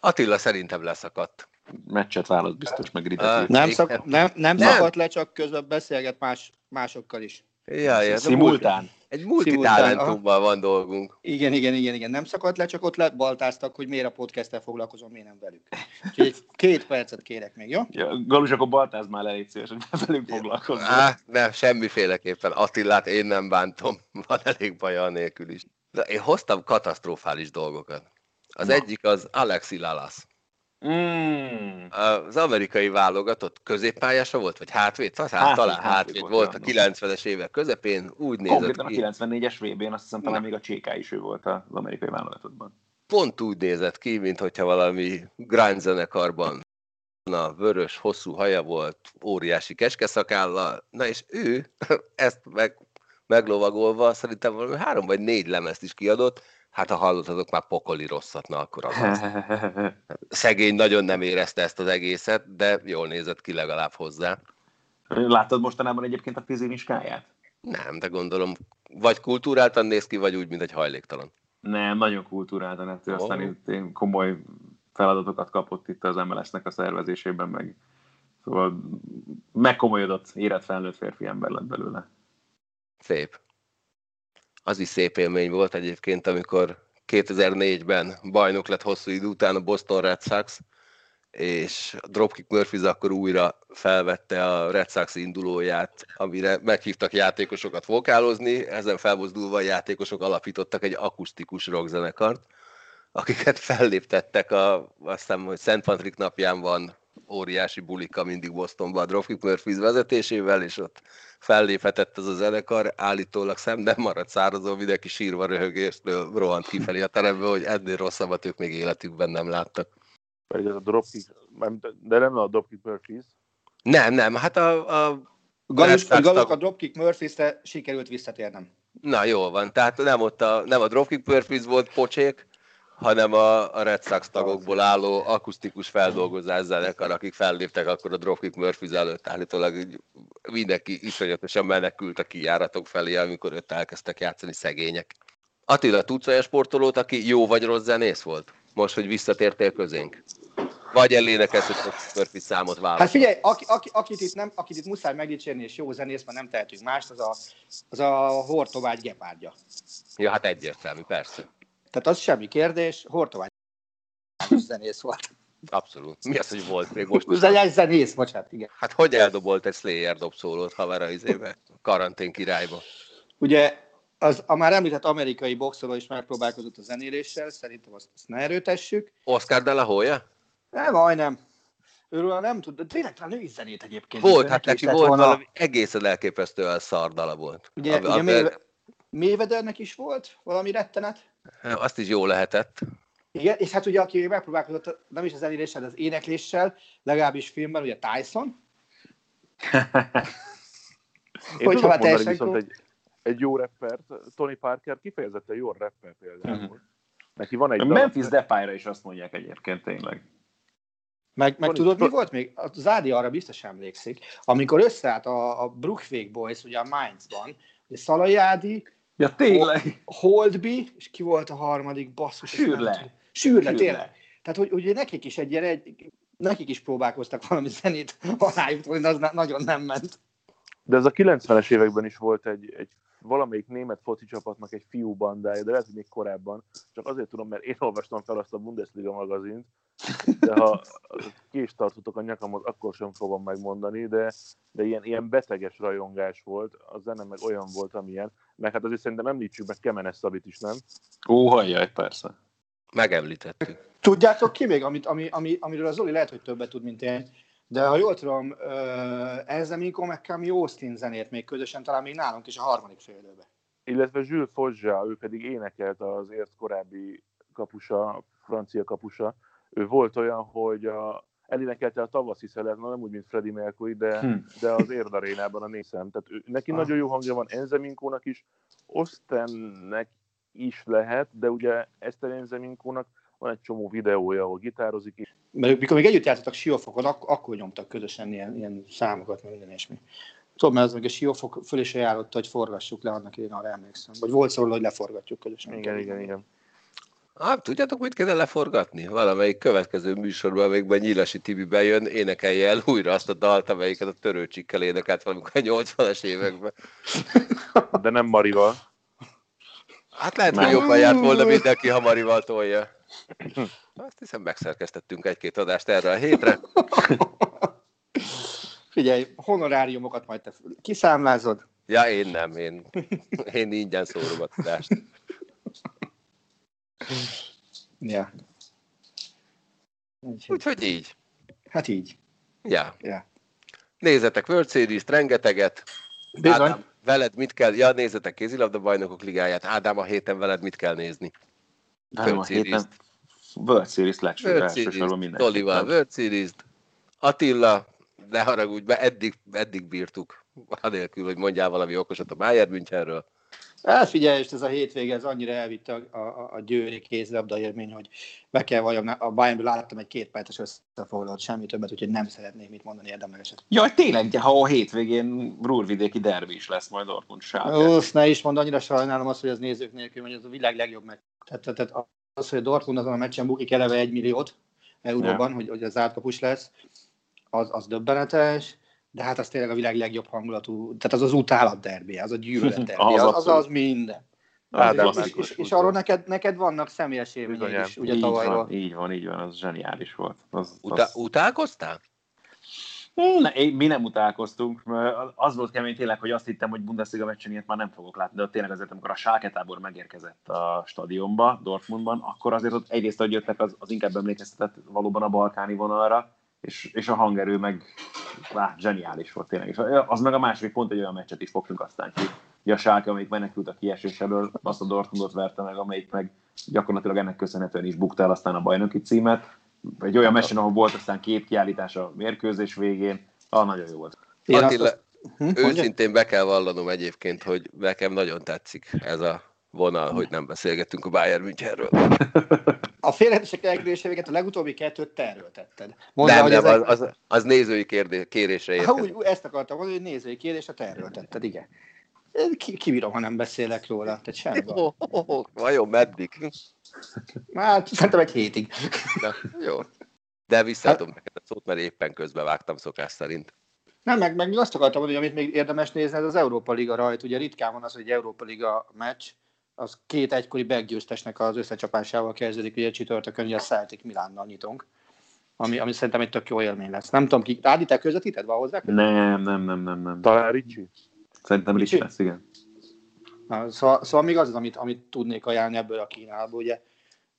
Attila szerintem leszakadt. Meccset választ biztos, meg uh, nem, szak, nem, nem, nem, szakadt le, csak közben beszélget más, másokkal is. Ja, ja, Szimultán. Egy multitalentumban van dolgunk. Igen, igen, igen, igen. Nem szakadt le, csak ott lebaltáztak, hogy miért a podcast foglalkozom, miért nem velük. Úgyhogy egy két percet kérek még, jó? Ja, Galus, akkor baltáz már le, légy szíves, hogy velünk foglalkozom. Á, nem, semmiféleképpen. Attilát én nem bántom, van elég baja nélkül is. De én hoztam katasztrofális dolgokat. Az Na. egyik az Alexi Lalas. Mm. Az amerikai válogatott középpályása volt, vagy hátvéd? Hát, hát, talán hátvéd, volt a 90-es évek közepén, úgy nézett Konkrétan ki. a 94-es VB-n, azt hiszem talán még a CK is ő volt az amerikai válogatottban. Pont úgy nézett ki, mint hogyha valami grind zenekarban a vörös, hosszú haja volt, óriási keskeszakállal, na és ő ezt meg, meglovagolva szerintem valami három vagy négy lemezt is kiadott, Hát ha hallottatok már pokoli rosszat, na akkor az, az. Szegény nagyon nem érezte ezt az egészet, de jól nézett ki legalább hozzá. Láttad mostanában egyébként a fizimiskáját? Nem, de gondolom, vagy kultúráltan néz ki, vagy úgy, mint egy hajléktalan. Nem, nagyon kultúráltan, ettől oh. aztán itt komoly feladatokat kapott itt az MLS-nek a szervezésében, meg szóval megkomolyodott, érett felnőtt férfi ember lett belőle. Szép az is szép élmény volt egyébként, amikor 2004-ben bajnok lett hosszú idő után a Boston Red Sox, és Dropkick Murphys akkor újra felvette a Red Sox indulóját, amire meghívtak játékosokat vokálozni, ezen felmozdulva a játékosok alapítottak egy akusztikus rockzenekart, akiket felléptettek a, azt hiszem, hogy Szent Patrick napján van óriási bulika mindig Bostonban a Dropkick Murphys vezetésével, és ott felléphetett az a zenekar, állítólag szemben maradt szárazon, mindenki sírva röhögéstől rohant kifelé a terembe, hogy ennél rosszabbat ők még életükben nem láttak. Pedig ez a Dropkick, de nem a Dropkick Murphys. Nem, nem, hát a, a Galus, a, Galus a Dropkick Murphys-re sikerült visszatérnem. Na, jól van. Tehát nem ott a, nem a Dropkick Murphys volt pocsék, hanem a, a Red Sox tagokból álló akusztikus feldolgozás zenekar, akik felléptek akkor a Dropkick Murphys előtt állítólag mindenki iszonyatosan menekült a kijáratok felé, amikor őt elkezdtek játszani szegények. Attila, tudsz olyan sportolót, aki jó vagy rossz zenész volt? Most, hogy visszatértél közénk? Vagy elénekelsz egy Murphy számot választ. Hát figyelj, aki, aki, akit, itt nem, akit itt muszáj megdicsérni, és jó zenész, mert nem tehetünk mást, az a, az a Hortovágy gepárdja. Ja, hát egyértelmű, persze. Tehát az semmi kérdés, Hortovágy zenész volt. Abszolút. Mi az, hogy volt még most? Zenész, zenész, bocsánat, igen. Hát hogy eldobolt egy Slayer dobszólót az izébe? Karantén királyba. Ugye az, a már említett amerikai boxoló is megpróbálkozott a zenéléssel, szerintem azt, azt ne erőtessük. Oscar de la Hoya? Nem, majdnem. Őről nem tud, de tényleg talán is zenét egyébként. Volt, hát neki volt volna- valami egészen elképesztően szardala volt. Ugye, Ami- ugye ami- Maywe- Mayweathernek is volt valami rettenet. Azt is jó lehetett. Igen, és hát ugye aki megpróbálkozott, nem is az zenéléssel, az énekléssel, legalábbis filmben, ugye Tyson. Én Hogyha tudok már mondani teljesen viszont egy, egy jó rappert, Tony Parker kifejezetten jó rapper például. Mhm. Neki van egy A Memphis Depay-ra is azt mondják egyébként tényleg. Meg, meg tudod, mi volt még? A Zádi arra biztos emlékszik. Amikor összeállt a, a Brookvik Boys, ugye a Mainzban, ugye Szalai Ádi, Ja, tényleg. Holdby, és ki volt a harmadik basszus? Sürle, Sürle. tényleg. Tehát, hogy ugye nekik is egy ilyen, egy, nekik is próbálkoztak valami zenét alájutni, de az na- nagyon nem ment. De ez a 90-es években is volt egy, egy valamelyik német foci csapatnak egy fiú bandája, de lehet, hogy még korábban. Csak azért tudom, mert én olvastam fel azt a Bundesliga magazint, de ha ki is tartotok a nyakamot, akkor sem fogom megmondani, de, de ilyen, ilyen beteges rajongás volt, a zene meg olyan volt, amilyen, meg hát azért szerintem említsük meg Kemenes Szabit is, nem? Ó, hajjaj, persze. Megemlítettük. Tudjátok ki még, amit, ami, ami, amiről a Zoli lehet, hogy többet tud, mint én, de ha jól tudom, Elzemiko meg Kami Austin zenét még közösen, talán még nálunk is a harmadik félidőben. Illetve Jules Foggia, ő pedig énekelt az ért korábbi kapusa, francia kapusa. Ő volt olyan, hogy a, elénekelte a tavaszi szelet, na nem úgy, mint Freddie Mercury, de, Hm. de az érdarénában a nézem. Tehát ő, neki Ah. nagyon jó hangja van, Enzeminkónak is, Ostennek is lehet, de ugye Eszter Enzeminkónak van egy csomó videója, ahol gitározik is. Mert mikor még együtt jártatok Siófokon, ak- akkor nyomtak közösen ilyen, ilyen számokat, meg minden ilyesmi. Tudom, mert az meg a Siófok föl is ajánlotta, hogy forgassuk le annak én arra emlékszem. Vagy volt szó, hogy leforgatjuk közösen. Igen, igen, igen. Hát, tudjátok, mit kéne leforgatni? Valamelyik következő műsorban, amikben Nyilasi Tibi bejön, énekelje el újra azt a dalt, amelyiket a törőcsikkel énekelt valamikor a 80-as években. De nem Marival. Hát lehet, hogy Nem. jobban járt volna mindenki, ha Marival tolja. Azt hiszem, megszerkesztettünk egy-két adást erre a hétre. Figyelj, honoráriumokat majd te kiszámlázod. Ja, én nem, én, én ingyen szórom a tudást. Ja. Úgyhogy, Úgyhogy így. hát így. Ja. Ja. Nézzetek World Series-t, rengeteget. Bizony. Ádám, veled mit kell? Ja, nézzetek kézilabda bajnokok ligáját. Ádám, a héten veled mit kell nézni? Nem, a héten. World Series legső, World elsősorban mindenképpen. Tolival World Series-t. Attila, ne haragudj be, eddig, eddig bírtuk. Anélkül, hogy mondjál valami okosat a Bayern Münchenről. Hát figyelj, és ez a hétvége, ez annyira elvitte a, a, a győri kézilabda élmény, hogy be kell valljam, a Bayernből láttam egy két perces összefoglalót, semmi többet, úgyhogy nem szeretnék mit mondani érdemlegeset. Jaj, tényleg, ha a hétvégén Rúrvidéki derbi is lesz majd Dortmund Schalke. Uff, ne is mondd, annyira sajnálom azt, hogy az nézők nélkül megy, ez a világ legjobb meg. Tehát, tehát, tehát az, hogy a Dortmund azon a meccsen bukik eleve egy milliót euróban, hogy, hogy az átkapus lesz, az, az döbbenetes, de hát az tényleg a világ legjobb hangulatú, tehát az az utálat derbi, az a gyűlölet derbi, Az az, az, minden. Ádám és, és, és, és arról neked, neked vannak személyes élményeid is, ugye így tavalyról. van, így van, így van, az zseniális volt. Az, Utá- az... utálkoztál? Ne, én- mi nem utálkoztunk, mert az volt kemény tényleg, hogy azt hittem, hogy Bundesliga meccsen ilyet már nem fogok látni, de ott tényleg azért, amikor a Schalke tábor megérkezett a stadionba, Dortmundban, akkor azért ott egyrészt, hogy jöttek, az, az inkább emlékeztetett valóban a balkáni vonalra, és, és a hangerő meg á, zseniális volt tényleg. És az meg a második pont, egy olyan meccset is fogtunk aztán ki. Ugye a Schalke, amelyik menekült a kiesés elől, azt a Dortmundot verte meg, amelyik meg gyakorlatilag ennek köszönhetően is bukta el aztán a bajnoki címet. Egy olyan meccsen, ahol volt aztán két kiállítás a mérkőzés végén, ah, nagyon jó volt. Én azt- Attila, Hm, mondjad? őszintén be kell vallanom egyébként, hogy nekem nagyon tetszik ez a vonal, hogy nem beszélgettünk a Bayern Münchenről. A félhetőség elkerülése véget a legutóbbi kettőt te erőltetted. Mondd nem, hogy nem, ezek- az, az, az nézői kérdé, kérésre Ha úgy, ezt akartam mondani, hogy nézői kérdés, a te erőltetted, igen. Ki, kibírom, ha nem beszélek róla, tehát semmi. Oh, oh, oh, vajon meddig? Már szerintem egy hétig. Na, jó. De visszaadom hát... neked a szót, mert éppen közben vágtam szokás szerint. Nem, meg, meg azt akartam mondani, hogy amit még érdemes nézni, ez az Európa Liga rajt. Ugye ritkán van az, hogy Európa Liga meccs, az két egykori beggyőztesnek az összecsapásával kezdődik, ugye csütörtökön, ugye a Celtic Milánnal nyitunk, ami, ami szerintem egy tök jó élmény lesz. Nem tudom, ki, Rádi, te közvetíted van hozzá? Nem, nem, nem, nem, nem. Talán Ricsi? Szerintem Ricsi lesz, igen. Na, szóval, szóval még az az, amit, amit tudnék ajánlani ebből a Kínából. Ugye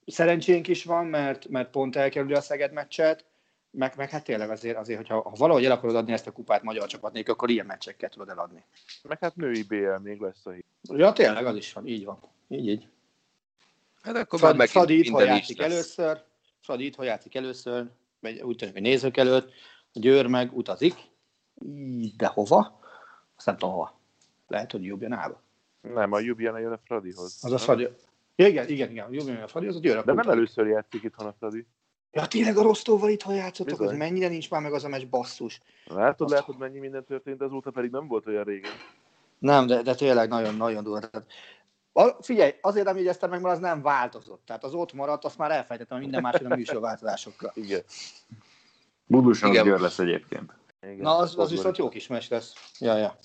szerencsénk is van, mert, mert pont elkerüli a Szeged meccset, meg, meg hát tényleg azért, azért hogyha ha valahogy el akarod adni ezt a kupát magyar csapatnék, akkor ilyen meccseket tudod eladni. Meg hát női BL még lesz a hír. Ja, tényleg, az is van, így van. Így, így. Hát akkor Fradi, már Fradi itthon játszik lesz. először, Fradi itthon játszik először, vagy úgy tűnik, hogy nézők előtt, a Győr meg utazik, Így, de hova? Azt nem tudom hova. Lehet, hogy Jubjanába. Nem, a Ljubljana jön a Fradihoz. Az a Fradi. Ja, igen, igen, igen, Jubjana a Fradi, az a Győr. De nem először játszik itthon a Fradi. Ja, tényleg a Rostóval itthon játszottak, az Bizony. mennyire nincs már meg az a meccs basszus. Látod, Azt- látod, mennyi minden történt, azóta pedig nem volt olyan régen. Nem, de, de tényleg nagyon-nagyon durva. Tehát, a, figyelj, azért nem jegyeztem meg, mert az nem változott. Tehát az ott maradt, azt már elfejtettem, hogy minden más a műsorváltozásokkal. Igen. Buduson Igen. Győr lesz egyébként. Igen. Na, az, az viszont jó kis meccs lesz. Ja, ja.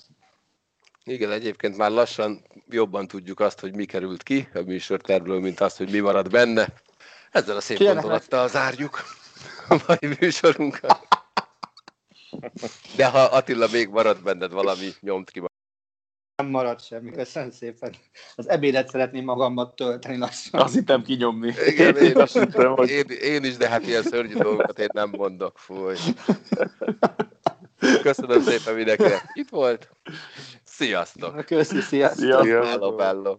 Igen, egyébként már lassan jobban tudjuk azt, hogy mi került ki a műsortervről, mint azt, hogy mi marad benne. Ezzel a szép Kérlek, gondolattal zárjuk a mai műsorunkat. De ha Attila még marad benned valami, nyomt ki. Nem maradt semmi, köszönöm szépen. Az ebédet szeretném magammal tölteni lassan. Azt hittem kinyomni. Igen, én, Azt hittem, hogy- én, én is, de hát ilyen szörnyű dolgokat én nem mondok. Fúj. Köszönöm szépen mindenkinek. Itt volt. Sziasztok. Köszi, sziasztok. Szia. Szia. Hello, hello.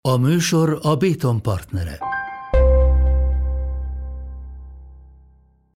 A műsor a Béton partnere.